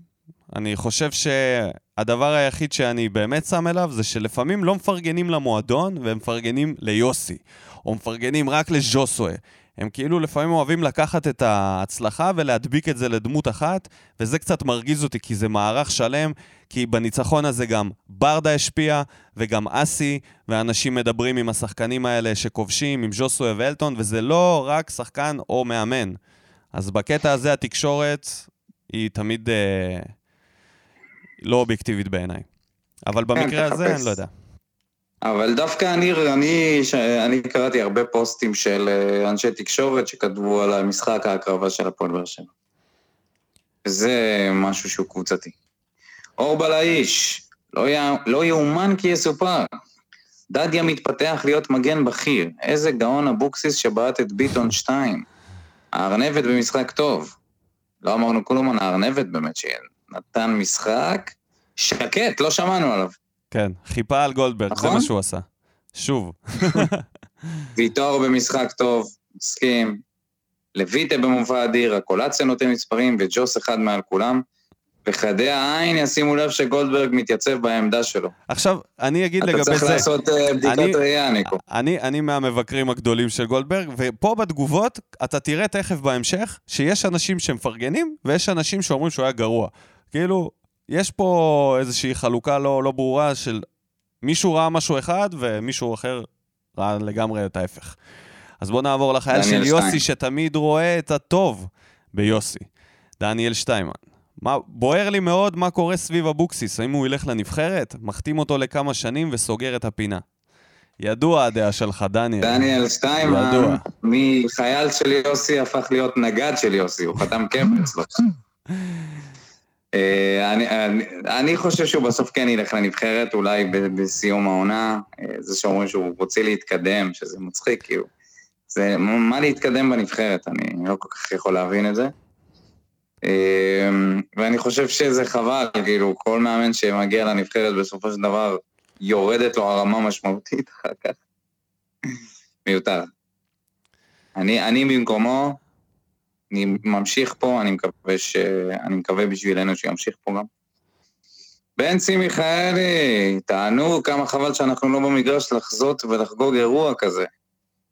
אני חושב שהדבר היחיד שאני באמת שם אליו זה שלפעמים לא מפרגנים למועדון והם מפרגנים ליוסי, או מפרגנים רק לז'וסווה. הם כאילו לפעמים אוהבים לקחת את ההצלחה ולהדביק את זה לדמות אחת, וזה קצת מרגיז אותי, כי זה מערך שלם, כי בניצחון הזה גם ברדה השפיע, וגם אסי, ואנשים מדברים עם השחקנים האלה שכובשים, עם ז'וסווה ואלטון, וזה לא רק שחקן או מאמן. אז בקטע הזה התקשורת היא תמיד אה, לא אובייקטיבית בעיניי. אבל במקרה הזה. אני לא יודע. אבל דווקא אני, אני, ש- אני קראתי הרבה פוסטים של אה, אנשי תקשורת שכתבו על המשחק ההקרבה של הפועל באר שבע. וזה משהו שהוא קבוצתי. אורבל האיש, לא, יא, לא יאומן כי יסופר. דדיה מתפתח להיות מגן בכיר. איזה גאון אבוקסיס שבעט את ביטון 2. הארנבת במשחק טוב. לא אמרנו כלום על הארנבת באמת, שנתן משחק שקט, לא שמענו עליו. כן, חיפה על גולדברג, זה נכון? מה שהוא עשה. שוב. ויטור במשחק טוב, מסכים. לויטה במופע אדיר, הקולציה נותן מספרים, וג'וס אחד מעל כולם. וחדי העין ישימו לב שגולדברג מתייצב בעמדה שלו. עכשיו, אני אגיד אתה לגבי צריך זה. לעשות אה, בדיקת אני- ראייה, ניקו. אני, אני מהמבקרים הגדולים של גולדברג, ופה בתגובות, אתה תראה תכף בהמשך, שיש אנשים שמפרגנים, ויש אנשים שאומרים שהוא היה גרוע. כאילו, יש פה איזושהי חלוקה לא, לא ברורה של מישהו ראה משהו אחד, ומישהו אחר ראה לגמרי את ההפך. אז בואו נעבור לחייל של דניאל יוסי, שטיין. שתמיד רואה את הטוב ביוסי. דניאל שטיימן. מה, בוער לי מאוד מה קורה סביב אבוקסיס, האם הוא ילך לנבחרת, מחתים אותו לכמה שנים וסוגר את הפינה. ידוע הדעה שלך, דניאל. דניאל שטיימן. מחייל של יוסי הפך להיות נגד של יוסי, הוא חתם. אה, [LAUGHS] אני, אני, אני חושב שהוא בסוף כן ילך לנבחרת, אולי בסיום העונה. אה, זה שאומרים שהוא רוצה להתקדם, שזה מצחיק, כאילו. זה, מה להתקדם בנבחרת? אני לא כל כך יכול להבין את זה. אה, ואני חושב שזה חבל, כאילו, כל מאמן שמגיע לנבחרת בסופו של דבר יורדת לו הרמה משמעותית אחר כך. מיותר. אני, אני במקומו, אני ממשיך פה, אני מקווה ש... אני מקווה בשבילנו שימשיך פה גם. בנצי מיכאלי, תענו כמה חבל שאנחנו לא במגרש לחזות ולחגוג אירוע כזה.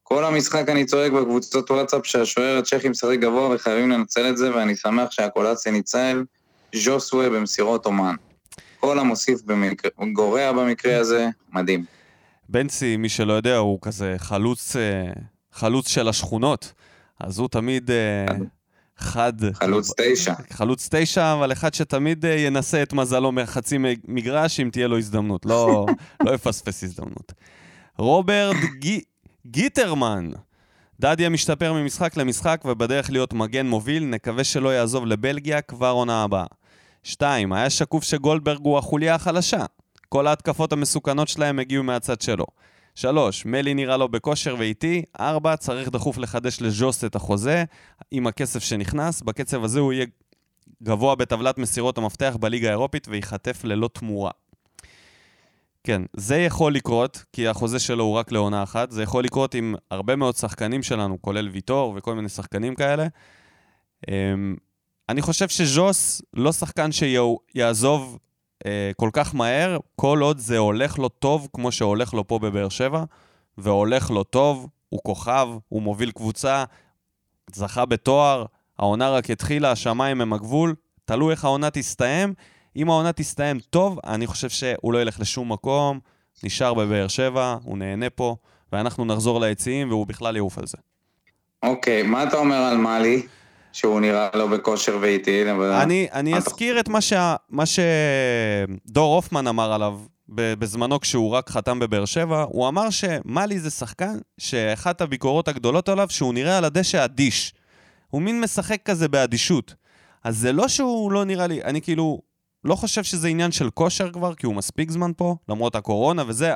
כל המשחק אני צועק בקבוצות וואטסאפ שהשוער הצ'כי משחק גבוה וחייבים לנצל את זה, ואני שמח שהקולציה ניצל ז'וסווה במסירות אומן. כל המוסיף במקרה, גורע במקרה הזה, מדהים. בנצי, מי שלא יודע, הוא כזה חלוץ, אה, חלוץ של השכונות. אז הוא תמיד אה, חד... חלוץ תשע. חלוץ תשע, אבל אחד שתמיד אה, ינסה את מזלו מחצי מגרש, אם תהיה לו הזדמנות. לא, [LAUGHS] לא יפספס הזדמנות. רוברט ג... גיטרמן. דדיה משתפר ממשחק למשחק ובדרך להיות מגן מוביל, נקווה שלא יעזוב לבלגיה כבר עונה הבאה. 2. היה שקוף שגולדברג הוא החוליה החלשה. כל ההתקפות המסוכנות שלהם הגיעו מהצד שלו. 3. מלי נראה לו בכושר ואיטי. 4. צריך דחוף לחדש לז'וס את החוזה עם הכסף שנכנס. בקצב הזה הוא יהיה גבוה בטבלת מסירות המפתח בליגה האירופית וייחטף ללא תמורה. כן, זה יכול לקרות, כי החוזה שלו הוא רק לעונה אחת. זה יכול לקרות עם הרבה מאוד שחקנים שלנו, כולל ויטור וכל מיני שחקנים כאלה. אמ, אני חושב שז'וס לא שחקן שיעזוב אה, כל כך מהר, כל עוד זה הולך לו טוב, כמו שהולך לו פה בבאר שבע, והולך לו טוב, הוא כוכב, הוא מוביל קבוצה, זכה בתואר, העונה רק התחילה, השמיים הם הגבול, תלוי איך העונה תסתיים. אם העונה תסתיים טוב, אני חושב שהוא לא ילך לשום מקום, נשאר בבאר שבע, הוא נהנה פה, ואנחנו נחזור ליציעים והוא בכלל יעוף על זה. אוקיי, מה אתה אומר על מאלי? שהוא נראה לא בכושר ואיטי. אני, אני אזכיר את מה, שה, מה שדור הופמן אמר עליו בזמנו כשהוא רק חתם בבאר שבע. הוא אמר שמאלי זה שחקן שאחת הביקורות הגדולות עליו שהוא נראה על הדשא אדיש. הוא מין משחק כזה באדישות. אז זה לא שהוא לא נראה לי, אני כאילו לא חושב שזה עניין של כושר כבר, כי הוא מספיק זמן פה, למרות הקורונה וזה.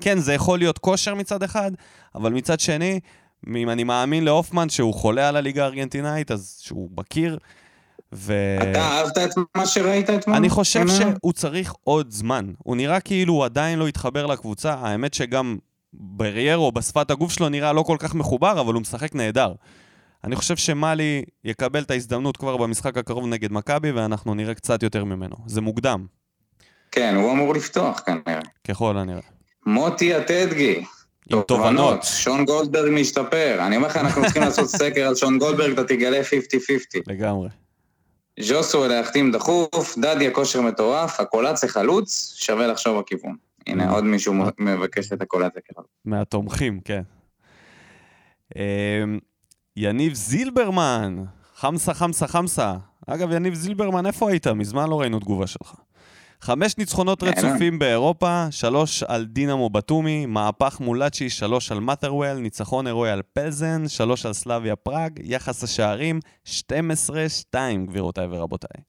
כן, זה יכול להיות כושר מצד אחד, אבל מצד שני, אם אני מאמין להופמן שהוא חולה על הליגה הארגנטינאית, אז שהוא בקיר. ו... אתה אהבת את מה שראית אתמול? אני חושב שהוא צריך עוד זמן. הוא נראה כאילו הוא עדיין לא התחבר לקבוצה. האמת שגם בריירו, בשפת הגוף שלו, נראה לא כל כך מחובר, אבל הוא משחק נהדר. אני חושב שמאלי יקבל את ההזדמנות כבר במשחק הקרוב נגד מכבי, ואנחנו נראה קצת יותר ממנו. זה מוקדם. כן, הוא אמור לפתוח כנראה. ככל הנראה. מוטי אטדגי. עם תובנות. שון גולדברג משתפר. אני אומר לך, אנחנו צריכים לעשות סקר על שון גולדברג, אתה תגלה 50-50. לגמרי. ז'וסו להחתים דחוף, דדיה כושר מטורף, הקולציה חלוץ, שווה לחשוב בכיוון. הנה, עוד מישהו מבקש את הקולציה כחלוץ. מהתומכים, כן. אמ, יניב זילברמן, חמסה, חמסה, חמסה. אגב, יניב זילברמן, איפה היית? מזמן לא ראינו תגובה שלך. חמש ניצחונות רצופים באירופה, שלוש על דינמו בתומי, מהפך מולאצ'י, שלוש על מאטרוול, ניצחון הירואי על פלזן, שלוש על סלאביה פראג, יחס השערים, 12-2, גבירותיי ורבותיי.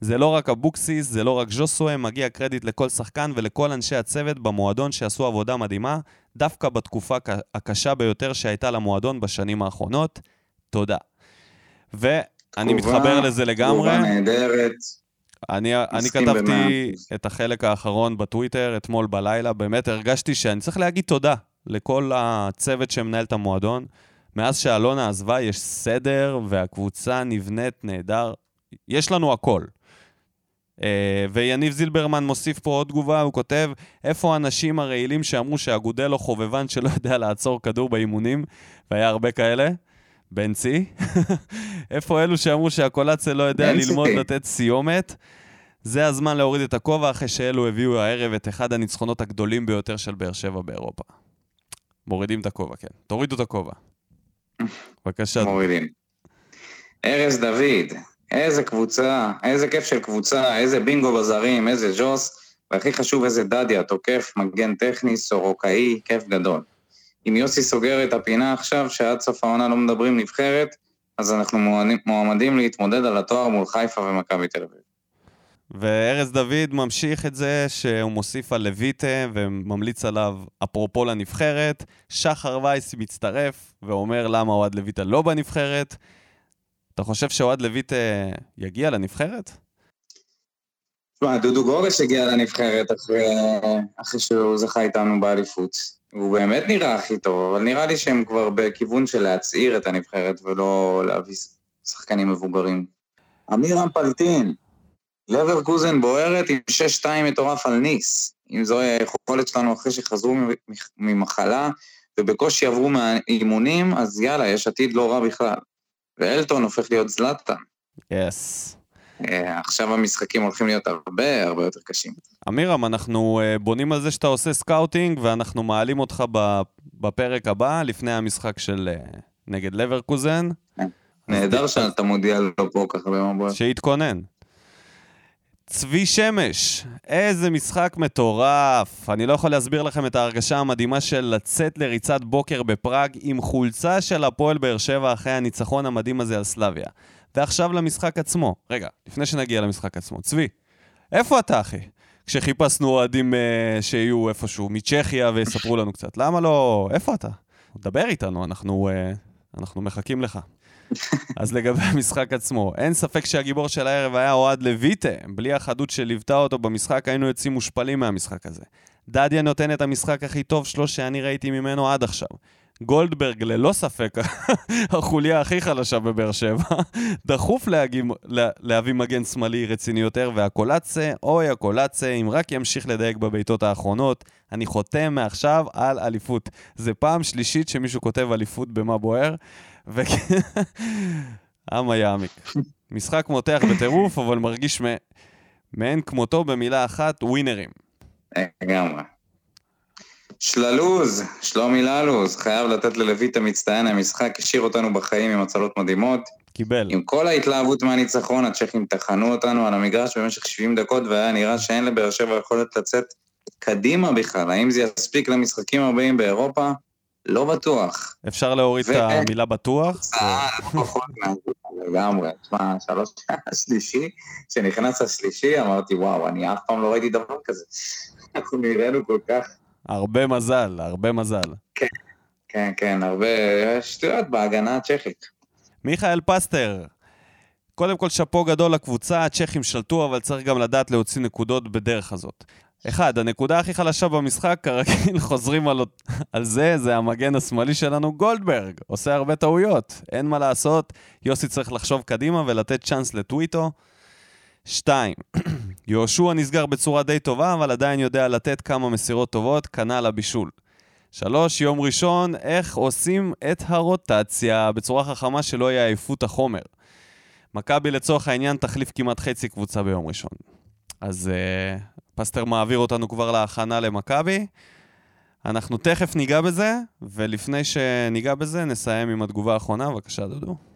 זה לא רק אבוקסיס, זה לא רק ז'וסווה, מגיע קרדיט לכל שחקן ולכל אנשי הצוות במועדון שעשו עבודה מדהימה, דווקא בתקופה הקשה ביותר שהייתה למועדון בשנים האחרונות. תודה. ואני מתחבר לזה לגמרי. תגובה נהדרת. אני, אני כתבתי במה. את החלק האחרון בטוויטר אתמול בלילה, באמת הרגשתי שאני צריך להגיד תודה לכל הצוות שמנהל את המועדון. מאז שאלונה עזבה יש סדר והקבוצה נבנית נהדר. יש לנו הכל. Uh, ויניב זילברמן מוסיף פה עוד תגובה, הוא כותב, איפה האנשים הרעילים שאמרו שאגודלו חובבן שלא יודע לעצור כדור באימונים, והיה הרבה כאלה? בנצי. [LAUGHS] איפה אלו שאמרו שהקולציה לא יודע ללמוד לתת סיומת? זה הזמן להוריד את הכובע אחרי שאלו הביאו הערב את אחד הניצחונות הגדולים ביותר של באר שבע באירופה. מורידים את הכובע, כן. תורידו את הכובע. בבקשה. מורידים. ארז דוד, איזה קבוצה, איזה כיף של קבוצה, איזה בינגו בזרים, איזה ג'וס, והכי חשוב איזה דדיה, תוקף, מגן טכני, סורוקאי, כיף גדול. אם יוסי סוגר את הפינה עכשיו, שעד סוף העונה לא מדברים נבחרת, אז אנחנו מועמדים להתמודד על התואר מול חיפה ומכבי תל אביב. וארז דוד ממשיך את זה שהוא מוסיף על לויטה וממליץ עליו אפרופו לנבחרת. שחר וייס מצטרף ואומר למה אוהד לויטה לא בנבחרת. אתה חושב שאוהד לויט אה, יגיע לנבחרת? תשמע, דודו גורש הגיע לנבחרת אחרי, אחרי שהוא זכה איתנו באליפות. הוא באמת נראה הכי טוב, אבל נראה לי שהם כבר בכיוון של להצעיר את הנבחרת ולא להביא שחקנים מבוגרים. אמירם פלטין, לברקוזן בוערת עם 6-2 מטורף על ניס. אם זו היכולת שלנו אחרי שחזרו ממחלה ובקושי עברו מהאימונים, אז יאללה, יש עתיד לא רע בכלל. ואלטון הופך להיות זלאטן. Yes. Yes. עכשיו המשחקים הולכים להיות הרבה הרבה יותר קשים. אמירם, אנחנו אה, בונים על זה שאתה עושה scouting, ואנחנו מעלים אותך בפרק הבא, לפני המשחק של אה, נגד לברקוזן. נהדר שאתה מודיע לו פה ככה במבוא. שיתכונן. צבי שמש, איזה משחק מטורף. אני לא יכול להסביר לכם את ההרגשה המדהימה של לצאת לריצת בוקר בפראג עם חולצה של הפועל באר שבע אחרי הניצחון המדהים הזה על סלאביה. ועכשיו למשחק עצמו. רגע, לפני שנגיע למשחק עצמו. צבי, איפה אתה, אחי? כשחיפשנו אוהדים uh, שיהיו איפשהו מצ'כיה ויספרו לנו קצת. למה לא... איפה אתה? דבר איתנו, אנחנו, uh, אנחנו מחכים לך. [LAUGHS] אז לגבי המשחק עצמו, אין ספק שהגיבור של הערב היה אוהד לויטה. בלי החדות שליוותה אותו במשחק, היינו יוצאים מושפלים מהמשחק הזה. דדיה נותן את המשחק הכי טוב שלו שאני ראיתי ממנו עד עכשיו. גולדברג, ללא ספק, [LAUGHS] החוליה הכי חלשה בבאר שבע, [LAUGHS] דחוף להגיב, לה, להביא מגן שמאלי רציני יותר, והקולצה, אוי הקולצה, אם רק ימשיך לדייק בבעיטות האחרונות, אני חותם מעכשיו על אליפות. זה פעם שלישית שמישהו כותב אליפות במה בוער, ו... [LAUGHS] אמה יעמיק. משחק מותח בטירוף, אבל מרגיש מעין כמותו במילה אחת, ווינרים. לגמרי. שללוז, שלומי ללוז, חייב לתת ללויט המצטיין, המשחק השאיר אותנו בחיים עם הצלות מדהימות. קיבל. עם כל ההתלהבות מהניצחון, הצ'כים טחנו אותנו על המגרש במשך 70 דקות, והיה נראה שאין לבאר שבע יכולת לצאת קדימה בכלל. האם זה יספיק למשחקים הבאים באירופה? לא בטוח. אפשר להוריד ו... את המילה בטוח? אה, לא לגמרי. תשמע, שלוש השלישי, כשנכנס השלישי, אמרתי, וואו, אני אף פעם לא ראיתי דבר כזה. אנחנו נראינו כל כך... הרבה מזל, הרבה מזל. כן, כן, כן, הרבה שטויות בהגנה הצ'כית. מיכאל פסטר, קודם כל שאפו גדול לקבוצה, הצ'כים שלטו, אבל צריך גם לדעת להוציא נקודות בדרך הזאת. אחד, הנקודה הכי חלשה במשחק, כרגיל [LAUGHS] חוזרים על, על זה, זה המגן השמאלי שלנו, גולדברג. עושה הרבה טעויות, אין מה לעשות, יוסי צריך לחשוב קדימה ולתת צ'אנס לטוויטו. שתיים, [CLEARS THROAT] יהושע נסגר בצורה די טובה, אבל עדיין יודע לתת כמה מסירות טובות, כנ"ל הבישול. שלוש, יום ראשון, איך עושים את הרוטציה בצורה חכמה שלא יהיה עייפות החומר. מכבי לצורך העניין תחליף כמעט חצי קבוצה ביום ראשון. אז uh, פסטר מעביר אותנו כבר להכנה למכבי. אנחנו תכף ניגע בזה, ולפני שניגע בזה, נסיים עם התגובה האחרונה. בבקשה, דודו.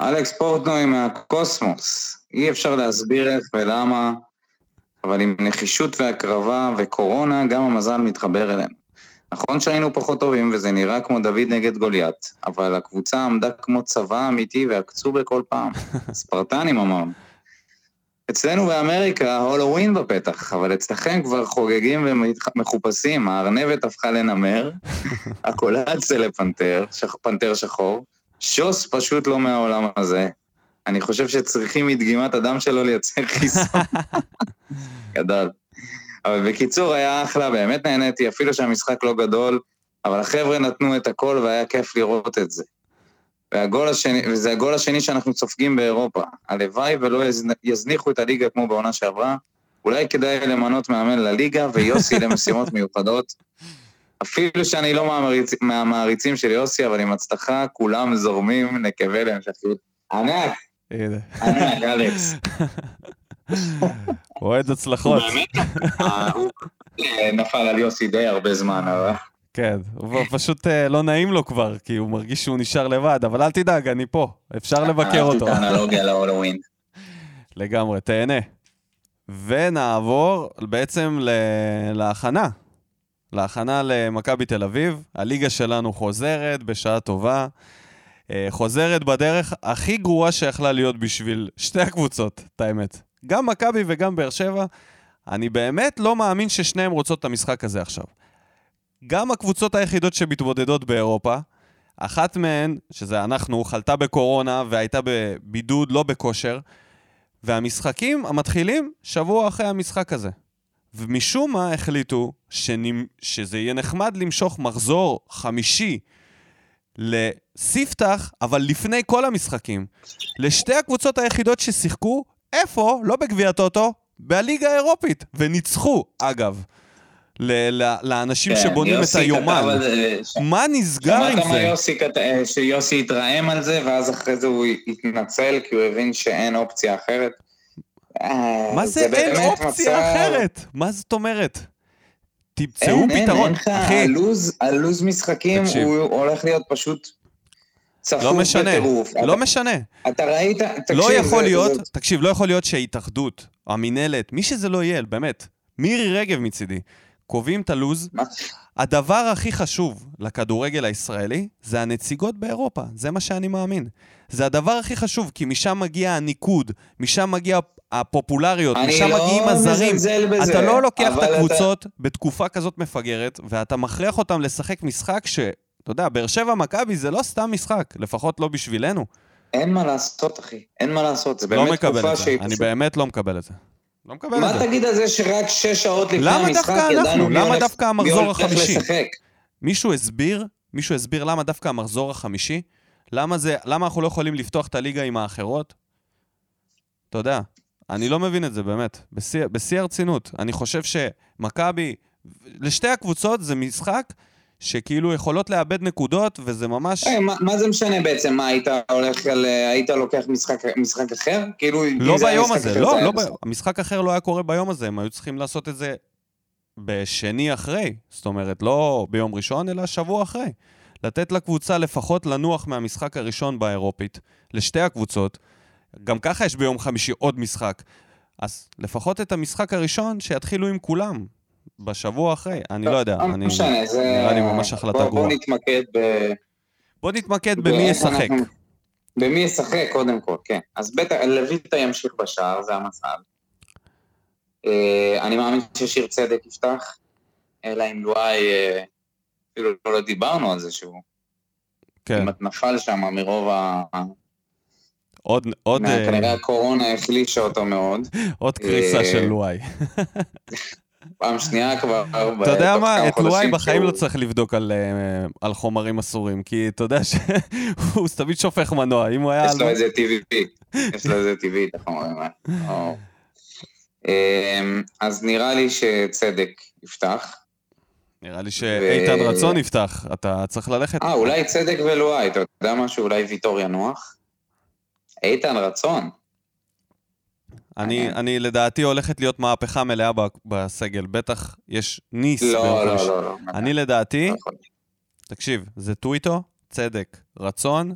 אלכס פורטנוי מהקוסמוס. אי אפשר להסביר איך ולמה, אבל עם נחישות והקרבה וקורונה, גם המזל מתחבר אלינו. נכון שהיינו פחות טובים וזה נראה כמו דוד נגד גוליית, אבל הקבוצה עמדה כמו צבא אמיתי ועקצו בכל פעם. [LAUGHS] ספרטנים אמרנו. אצלנו באמריקה הולווין בפתח, אבל אצלכם כבר חוגגים ומחופשים, הארנבת הפכה לנמר, [LAUGHS] הקולציה לפנתר, שח, פנתר שחור, שוס פשוט לא מהעולם הזה. אני חושב שצריכים מדגימת הדם שלו לייצר חיסון. [LAUGHS] גדול. אבל בקיצור, היה אחלה, באמת נהניתי, אפילו שהמשחק לא גדול, אבל החבר'ה נתנו את הכל והיה כיף לראות את זה. והגול השני, וזה הגול השני שאנחנו סופגים באירופה. הלוואי ולא יזניחו את הליגה כמו בעונה שעברה. אולי כדאי למנות מאמן לליגה ויוסי [LAUGHS] למשימות מיוחדות. אפילו שאני לא מהמעריצ... מהמעריצים של יוסי, אבל עם הצלחה כולם זורמים, נקווה להמשכיות. ענק! ענק, אלכס. [LAUGHS] אוהד הצלחות. הוא נפל על יוסי די הרבה זמן, אבל... כן, הוא פשוט אה, לא נעים לו כבר, כי הוא מרגיש שהוא נשאר לבד, אבל אל תדאג, אני פה, אפשר לבקר אותו. אהבתי את האנלוגיה להולווין. לגמרי, תהנה. ונעבור בעצם להכנה. להכנה למכבי תל אביב. הליגה שלנו חוזרת בשעה טובה. אה, חוזרת בדרך הכי גרועה שיכלה להיות בשביל שתי הקבוצות, את האמת. גם מכבי וגם באר שבע. אני באמת לא מאמין ששניהם רוצות את המשחק הזה עכשיו. גם הקבוצות היחידות שמתמודדות באירופה, אחת מהן, שזה אנחנו, חלתה בקורונה והייתה בבידוד, לא בכושר, והמשחקים המתחילים שבוע אחרי המשחק הזה. ומשום מה החליטו שנמ... שזה יהיה נחמד למשוך מחזור חמישי לספתח, אבל לפני כל המשחקים. לשתי הקבוצות היחידות ששיחקו, איפה? לא בגביע טוטו, בליגה האירופית. וניצחו, אגב. ל- ל- לאנשים כן, שבונים את היומן. זה, ש- מה נסגר עם שמעת מה זה? יוסי כת- אה, שיוסי התרעם על זה, ואז אחרי זה הוא התנצל, כי הוא הבין שאין אופציה אחרת. אה, מה זה אין באמת אופציה מצב- אחרת? מה זאת אומרת? תמצאו אין, אין, פתרון. אין לך, אחי, הלו"ז, הלו"ז משחקים תקשיב. הוא הולך להיות פשוט צפוף לא משנה, בטירוף. לא אתה- משנה. אתה ראית, תקשיב, לא יכול זה- להיות, זה- תקשיב, לא יכול להיות שההתאחדות, המינהלת, מי שזה לא יהיה, באמת, מירי רגב מצידי, קובעים את הלו"ז. הדבר הכי חשוב לכדורגל הישראלי זה הנציגות באירופה, זה מה שאני מאמין. זה הדבר הכי חשוב, כי משם מגיע הניקוד, משם מגיע הפופולריות, אני משם לא מגיעים הזרים. מזלזל בזה, אתה לא לוקח את אבל אתה- הקבוצות בתקופה כזאת מפגרת, ואתה מכריח אותם לשחק משחק ש... אתה יודע, באר שבע מכבי זה לא סתם משחק, לפחות לא בשבילנו. אין מה לעשות, אחי. אין מה לעשות, זה לא באמת מקבל תקופה את זה. שהיא אני. באמת לא מקבל את זה. לא מקבל את מה זה. תגיד על זה שרק שש שעות לפני המשחק ידענו? מי למה הולך- דווקא מי המחזור הולך החמישי? לשחק? מישהו הסביר? מישהו הסביר למה דווקא המחזור החמישי? למה זה, למה אנחנו לא יכולים לפתוח את הליגה עם האחרות? אתה יודע, אני לא מבין את זה, באמת. בשיא הרצינות. אני חושב שמכבי, לשתי הקבוצות זה משחק שכאילו יכולות לאבד נקודות, וזה ממש... היי, מה- מה זה משנה בעצם? מה, היית הולך על... היית לוקח משחק- משחק אחר? כאילו, לא ביום הזה, אחר, לא, לא. ב... המשחק אחר לא היה קורה ביום הזה, הם היו צריכים לעשות את זה בשני אחרי. זאת אומרת, לא ביום ראשון, אלא שבוע אחרי. לתת לקבוצה לפחות לנוח מהמשחק הראשון באירופית, לשתי הקבוצות. גם ככה יש ביום חמישי עוד משחק. אז לפחות את המשחק הראשון, שיתחילו עם כולם. בשבוע אחרי, אני לא יודע, לא אני... משנה, זה... נראה לי ממש החלטה גרועה. בוא נתמקד ב... בוא נתמקד במי ישחק. במי ישחק, קודם כל, כן. אז בטח, לויטה ימשיך בשער, זה המצב. אה, אני מאמין ששיר צדק יפתח, אלא אם לואי, אה, אפילו לא דיברנו על זה שהוא כן, כמעט נפל שם מרוב ה... עוד, עוד, אה, כנראה הקורונה החלישה אותו מאוד. [LAUGHS] עוד קריסה של לואי. [LAUGHS] פעם שנייה כבר... אתה יודע מה, את לואי בחיים לא צריך לבדוק על, אה, על חומרים אסורים, כי אתה יודע שהוא [LAUGHS] תמיד שופך מנוע, אם הוא היה... יש לו איזה טבעי, יש לו איזה טבעי, את החומרים האלה. [LAUGHS] אמ, אז נראה לי שצדק יפתח. נראה לי שאיתן רצון יפתח, אתה צריך ללכת. אה, אולי צדק ולואי, אתה יודע משהו? אולי ויטור ינוח? איתן רצון. אני. אני לדעתי הולכת להיות מהפכה מלאה בסגל, בטח יש ניס. לא, לא, חמישי. לא, לא. אני לדעתי, לא יכול. תקשיב, זה טוויטו, צדק, רצון.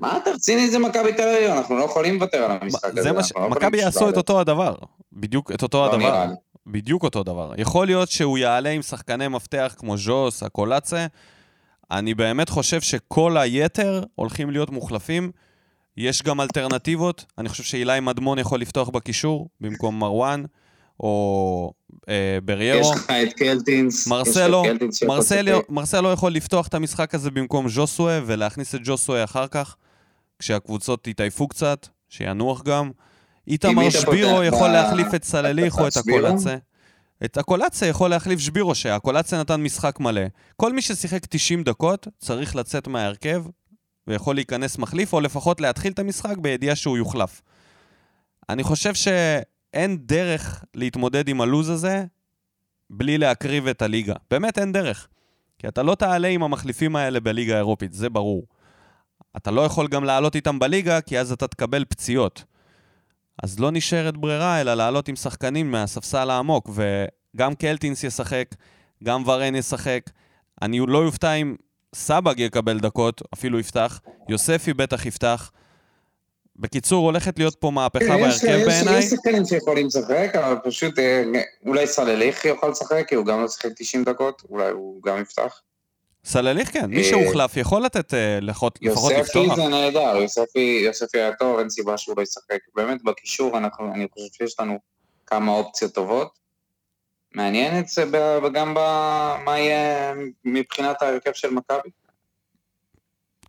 מה אתה רציני זה מכבי תל אביב? אנחנו לא יכולים לוותר על המשחק הזה. לא מכבי יעשו את אותו הדבר, בדיוק את אותו לא הדבר. בדיוק אותו דבר. יכול להיות שהוא יעלה עם שחקני מפתח כמו ז'וס, הקולאצה. אני באמת חושב שכל היתר הולכים להיות מוחלפים. יש גם אלטרנטיבות. אני חושב שאילי מדמון יכול לפתוח בקישור במקום מרואן, או אה, בריירו. יש לך את קלטינס. מרסלו, קלטינס מרסלו. מרסלו יכול לפתוח את המשחק הזה במקום ז'וסווה ולהכניס את ז'וסווה אחר כך, כשהקבוצות יתעייפו קצת, שינוח גם. איתמר שבירו יכול ב- להחליף את סלליך או את? הקולצה. את הקולצה יכול להחליף שבירו, שהקולצה נתן משחק מלא. כל מי ששיחק 90 דקות צריך לצאת מההרכב ויכול להיכנס מחליף, או לפחות להתחיל את המשחק בידיעה שהוא יוחלף. אני חושב שאין דרך להתמודד עם הלוז הזה בלי להקריב את הליגה. באמת אין דרך. כי אתה לא תעלה עם המחליפים האלה בליגה האירופית, זה ברור. אתה לא יכול גם לעלות איתם בליגה, כי אז אתה תקבל פציעות. אז לא נשארת ברירה, אלא לעלות עם שחקנים מהספסל העמוק, וגם קלטינס ישחק, גם ורן ישחק. אני לא יופתע אם סבג יקבל דקות, אפילו יפתח, יוספי בטח יפתח. בקיצור, הולכת להיות פה מהפכה בהרכב בעיניי. יש שחקנים שיכולים לשחק, אבל פשוט אה, אולי סלליך יוכל לשחק, כי הוא גם לא שיחק 90 דקות, אולי הוא גם יפתח. סלליך כן, מי אה, שהוחלף יכול לתת אה, לפחות לפחות יוספי לפתוח. זה נהדר, יוספי היה טוב, אין סיבה שהוא לא ישחק. באמת, בקישור אני חושב שיש לנו כמה אופציות טובות. מעניין את זה ב- גם ב- מה יהיה מבחינת ההרכב של מכבי.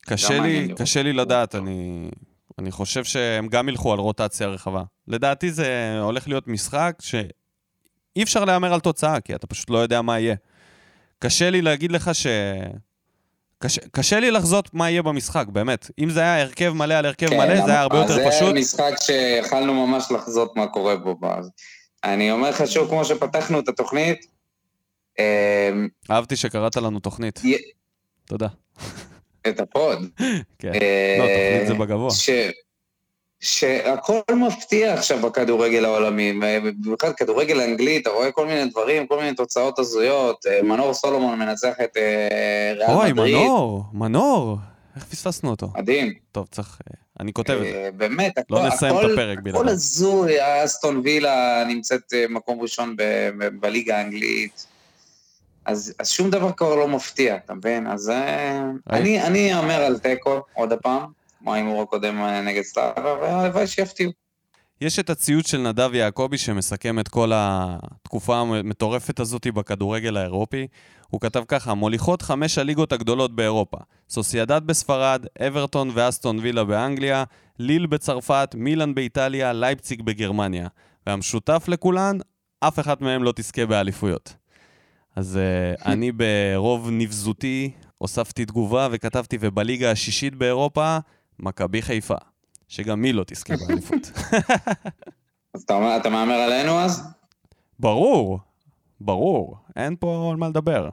קשה לי. קשה לי לדעת, אני, אני חושב שהם גם ילכו על רוטציה רחבה. לדעתי זה הולך להיות משחק שאי אפשר להמר על תוצאה, כי אתה פשוט לא יודע מה יהיה. קשה לי להגיד לך ש... קשה, קשה לי לחזות מה יהיה במשחק, באמת. אם זה היה הרכב מלא על הרכב מלא, זה היה הרבה יותר כן, פשוט. זה משחק שיכלנו ממש לחזות מה קורה בו. אני אומר לך שוב, כמו שפתחנו את התוכנית, אה, אהבתי שקראת לנו תוכנית. תודה. את הפוד. כן. אה, לא, תוכנית זה בגבוה. שהכל מפתיע עכשיו בכדורגל העולמי, במיוחד כדורגל אנגלי, אתה רואה כל מיני דברים, כל מיני תוצאות הזויות, אה, מנור סולומון מנצח את אה, ריאל אוי, מדריד, מנור, מנור. איך פספסנו אותו? מדהים. טוב, צריך... אה, אני כותב את זה. אה, באמת, הכל, לא נסיים את הכל, הפרק הכל בלעדיו. הזוי, אסטון וילה נמצאת אה, מקום ראשון בליגה האנגלית. אז, אז שום דבר כבר לא מפתיע, אתה מבין? אז אני, אני אאמר על תיקו עוד הפעם, כמו ההימור הקודם נגד סלאבה, והלוואי שיפתיעו. יש את הציוץ של נדב יעקבי שמסכם את כל התקופה המטורפת הזאת בכדורגל האירופי. הוא כתב ככה, מוליכות חמש הליגות הגדולות באירופה. סוסיידד בספרד, אברטון ואסטון וילה באנגליה, ליל בצרפת, מילאן באיטליה, לייפציג בגרמניה. והמשותף לכולן, אף אחת מהן לא תזכה באליפויות. אז uh, [LAUGHS] אני ברוב נבזותי הוספתי תגובה וכתבתי, ובליגה השישית באירופה, מכבי חיפה. שגם היא לא תזכה באליפות. [LAUGHS] אז אתה, אומר- אתה מהמר עלינו אז? ברור, ברור, אין פה על מה לדבר.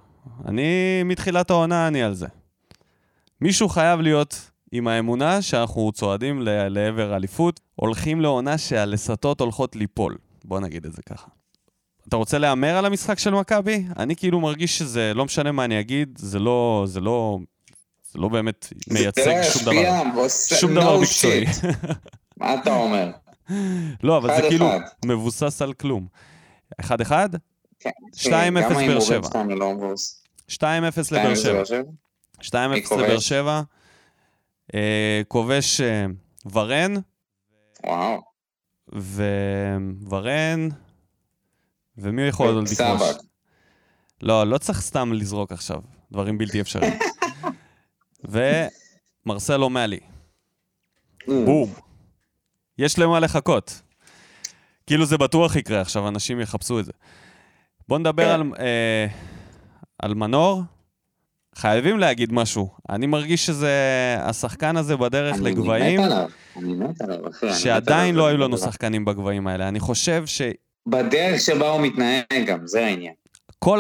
אני, מתחילת העונה, אני על זה. מישהו חייב להיות עם האמונה שאנחנו צועדים ל- לעבר אליפות, הולכים לעונה שהלסתות הולכות ליפול. בוא נגיד את זה ככה. אתה רוצה להמר על המשחק של מכבי? אני כאילו מרגיש שזה, לא משנה מה אני אגיד, זה לא, זה לא, זה לא באמת מייצג שום זה דבר. לא ישפיע, שום no דבר מקצועי. [LAUGHS] מה אתה אומר? לא, אבל זה כאילו. מבוסס על כלום. אחד אחד? כן. 2-0 גם באר שבע. שלנו לא מבוס. 2-0 לבאר 2-0 שבע. לבאר שבע? 2-0 מי כובש? לבאר שבע. אה, כובש אה, ורן, וואו. וורן, ומי יכול עוד לכבוש? לא, לא צריך סתם לזרוק עכשיו, דברים בלתי אפשריים. [LAUGHS] ומרסלו מאלי, בום. יש למה לחכות. כאילו זה בטוח יקרה עכשיו, אנשים יחפשו את זה. בוא נדבר כן. על, אה, על מנור. חייבים להגיד משהו. אני מרגיש שזה... השחקן הזה בדרך אני לגבהים, מת עליו, אני מת עליו, אחי. אני שעדיין. לא היו לנו שחקנים בגבהים האלה. אני חושב שכל בדרך שבה הוא מתנהג גם, זה העניין.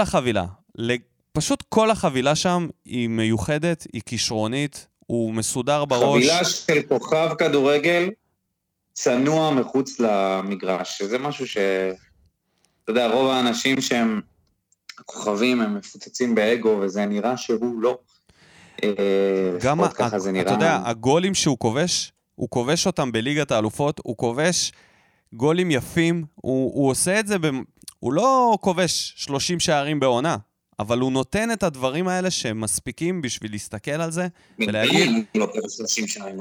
החבילה, ל- פשוט כל החבילה שם היא מיוחדת, היא כישרונית, הוא מסודר בראש. חבילה של כוכב כדורגל צנוע מחוץ למגרש, שזה משהו ש... אתה יודע, רוב האנשים שהם כוכבים, הם מפוצצים באגו, וזה נראה שהוא לא. אה, גם, ה- ככה זה אתה נראה. יודע, הגולים שהוא כובש, הוא כובש אותם בליגת האלופות, הוא כובש גולים יפים, הוא, הוא עושה את זה, במ... הוא לא כובש 30 שערים בעונה, אבל הוא נותן את הדברים האלה שהם מספיקים בשביל להסתכל על זה, ולהגיד, כזה 30 שנים.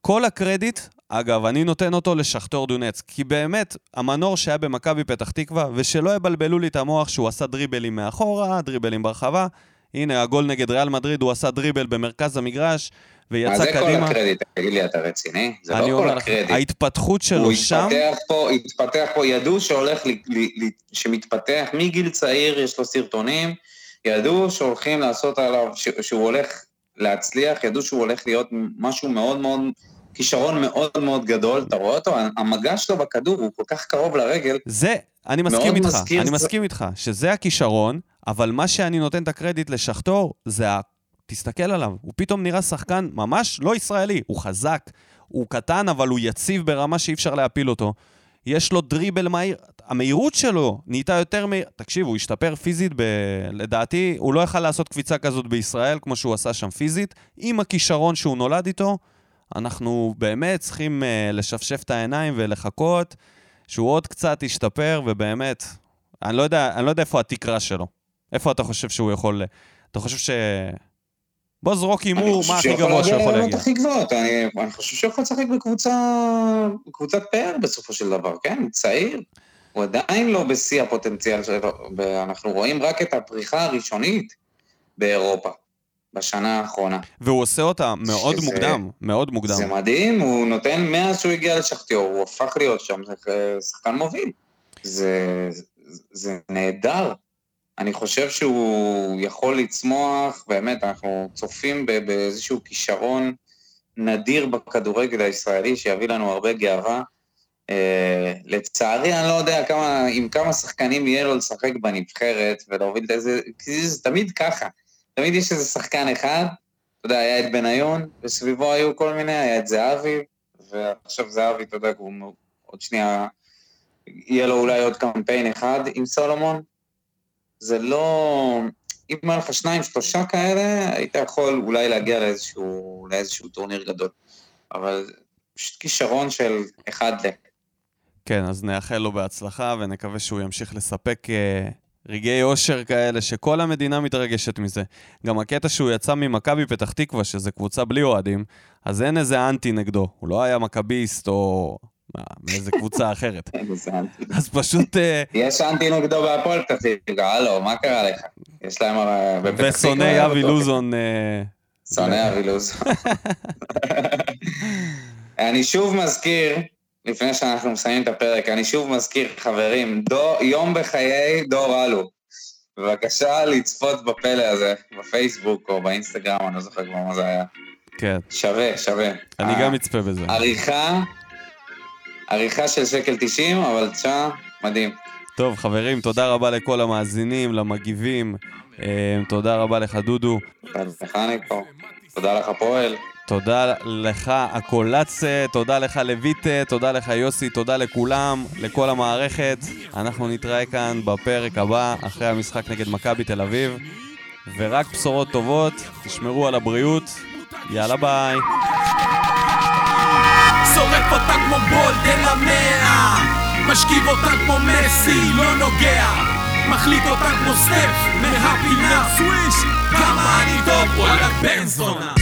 כל הקרדיט, אגב, אני נותן אותו לשכתור דונץ, כי באמת, המנור שהיה במכבי פתח תקווה, ושלא יבלבלו לי את המוח שהוא עשה דריבלים מאחורה, דריבלים ברחבה, הנה, הגול נגד ריאל מדריד, הוא עשה דריבל במרכז המגרש, מה ויצא זה כל קדימה. הקרדיט? תגיד לי, אתה רציני? זה לא כל הקרדיט. ההתפתחות הוא שלו שם, התפתח פה, התפתח פה, ידעו שהולך, ל, ל, ל, שמתפתח מגיל צעיר, יש לו סרטונים, ידעו שהולכים לעשות עליו, ש, שהוא הולך להצליח, ידעו שהוא הולך להיות משהו מאוד מאוד, כישרון מאוד מאוד גדול, אתה רואה אותו, המגע שלו בכדור הוא כל כך קרוב לרגל, זה, אני מסכים איתך, מזכיר אני זה- מסכים איתך, שזה הכישרון, אבל מה שאני נותן את הקרדיט לשכתור, זה. תסתכל עליו, הוא פתאום נראה שחקן ממש לא ישראלי, הוא חזק, הוא קטן, אבל הוא יציב ברמה שאי אפשר להפיל אותו. יש לו דריבל מהיר, המהירות שלו נהייתה יותר מהיר. תקשיב, הוא השתפר פיזית, ב... לדעתי, הוא לא יכל לעשות קפיצה כזאת בישראל, כמו שהוא עשה שם פיזית. עם הכישרון שהוא נולד איתו, אנחנו באמת צריכים uh, לשפשף את העיניים ולחכות שהוא עוד קצת ישתפר, ובאמת, אני לא יודע, אני לא יודע איפה התקרה שלו. איפה אתה חושב שהוא יכול... אתה חושב ש... בוא זרוק הימור, מה הכי גבוה שהוא יכול להגיע. הכי גבוהות, אני, אני חושב שהוא יכול לשחק בקבוצה, בקבוצת פאר בסופו של דבר, כן? צעיר, הוא עדיין לא בשיא הפוטנציאל שלו, אנחנו רואים רק את הפריחה הראשונית באירופה. בשנה האחרונה. והוא עושה אותה מאוד שזה- מוקדם, מאוד מוקדם. זה מדהים, הוא נותן, מאז שהוא הגיע לשכתיור, הוא הפך להיות שם זה- שחקן מוביל. זה, זה נהדר. אני חושב שהוא יכול לצמוח, באמת, אנחנו צופים באיזשהו כישרון נדיר בכדורגל הישראלי, שיביא לנו הרבה גאווה. אה, לצערי, אני לא יודע כמה, עם כמה שחקנים יהיה לו לשחק בנבחרת ולהוביל את איזה... כי זה תמיד ככה. תמיד יש איזה שחקן אחד, אתה יודע, היה את בניון, וסביבו היו כל מיני, היה את זהבי, ועכשיו זהבי, אתה יודע, הוא עוד שנייה, יהיה לו אולי עוד קמפיין אחד עם סולומון. זה לא... אם היה לך שניים, שלושה כאלה, היית יכול אולי להגיע לאיזשהו, לאיזשהו טורניר גדול. אבל פשוט כישרון של אחד ל... כן, אז נאחל לו בהצלחה ונקווה שהוא ימשיך לספק אה, רגעי אושר כאלה, שכל המדינה מתרגשת מזה. גם הקטע שהוא יצא ממכבי פתח תקווה, שזו קבוצה בלי אוהדים, אז אין איזה אנטי נגדו. הוא לא היה מכביסט או מאיזה קבוצה אחרת. [LAUGHS] אז פשוט... אה, יש אנטי נגדו בהפועל פתח תקווה, הלו, מה קרה לך? יש להם... תקווה ושונא היה אבי. לוזון... אה, שונא אבי לוזון. אני שוב מזכיר, לפני שאנחנו מסיימים את הפרק, אני שוב מזכיר, חברים, יום בחיי דור אלו. בבקשה לצפות בפלא הזה, בפייסבוק או באינסטגרם, אני לא זוכר כבר מה זה היה. כן, שווה, שווה. אני אה, גם אצפה בזה. עריכה, עריכה של שקל 90, אבל תשמע, מדהים. טוב, חברים, תודה רבה לכל המאזינים, למגיבים. אה, תודה רבה לך, דודו. תודה לך ניקו, תודה לך פועל. תודה לך, הקולצה, תודה לך לויטה, תודה לך יוסי, תודה לכולם, לכל המערכת. אנחנו נתראה כאן בפרק הבא, אחרי המשחק נגד מכבי תל אביב. ורק בשורות טובות, תשמרו על הבריאות, יאללה ביי. שורף אותה כמו בולדן המאה משכיב אותה כמו מסי, לא נוגע. מחליט אותה כמו סטף מהפינה. סוויש כמה אני טוב, וואלכ בן זונה.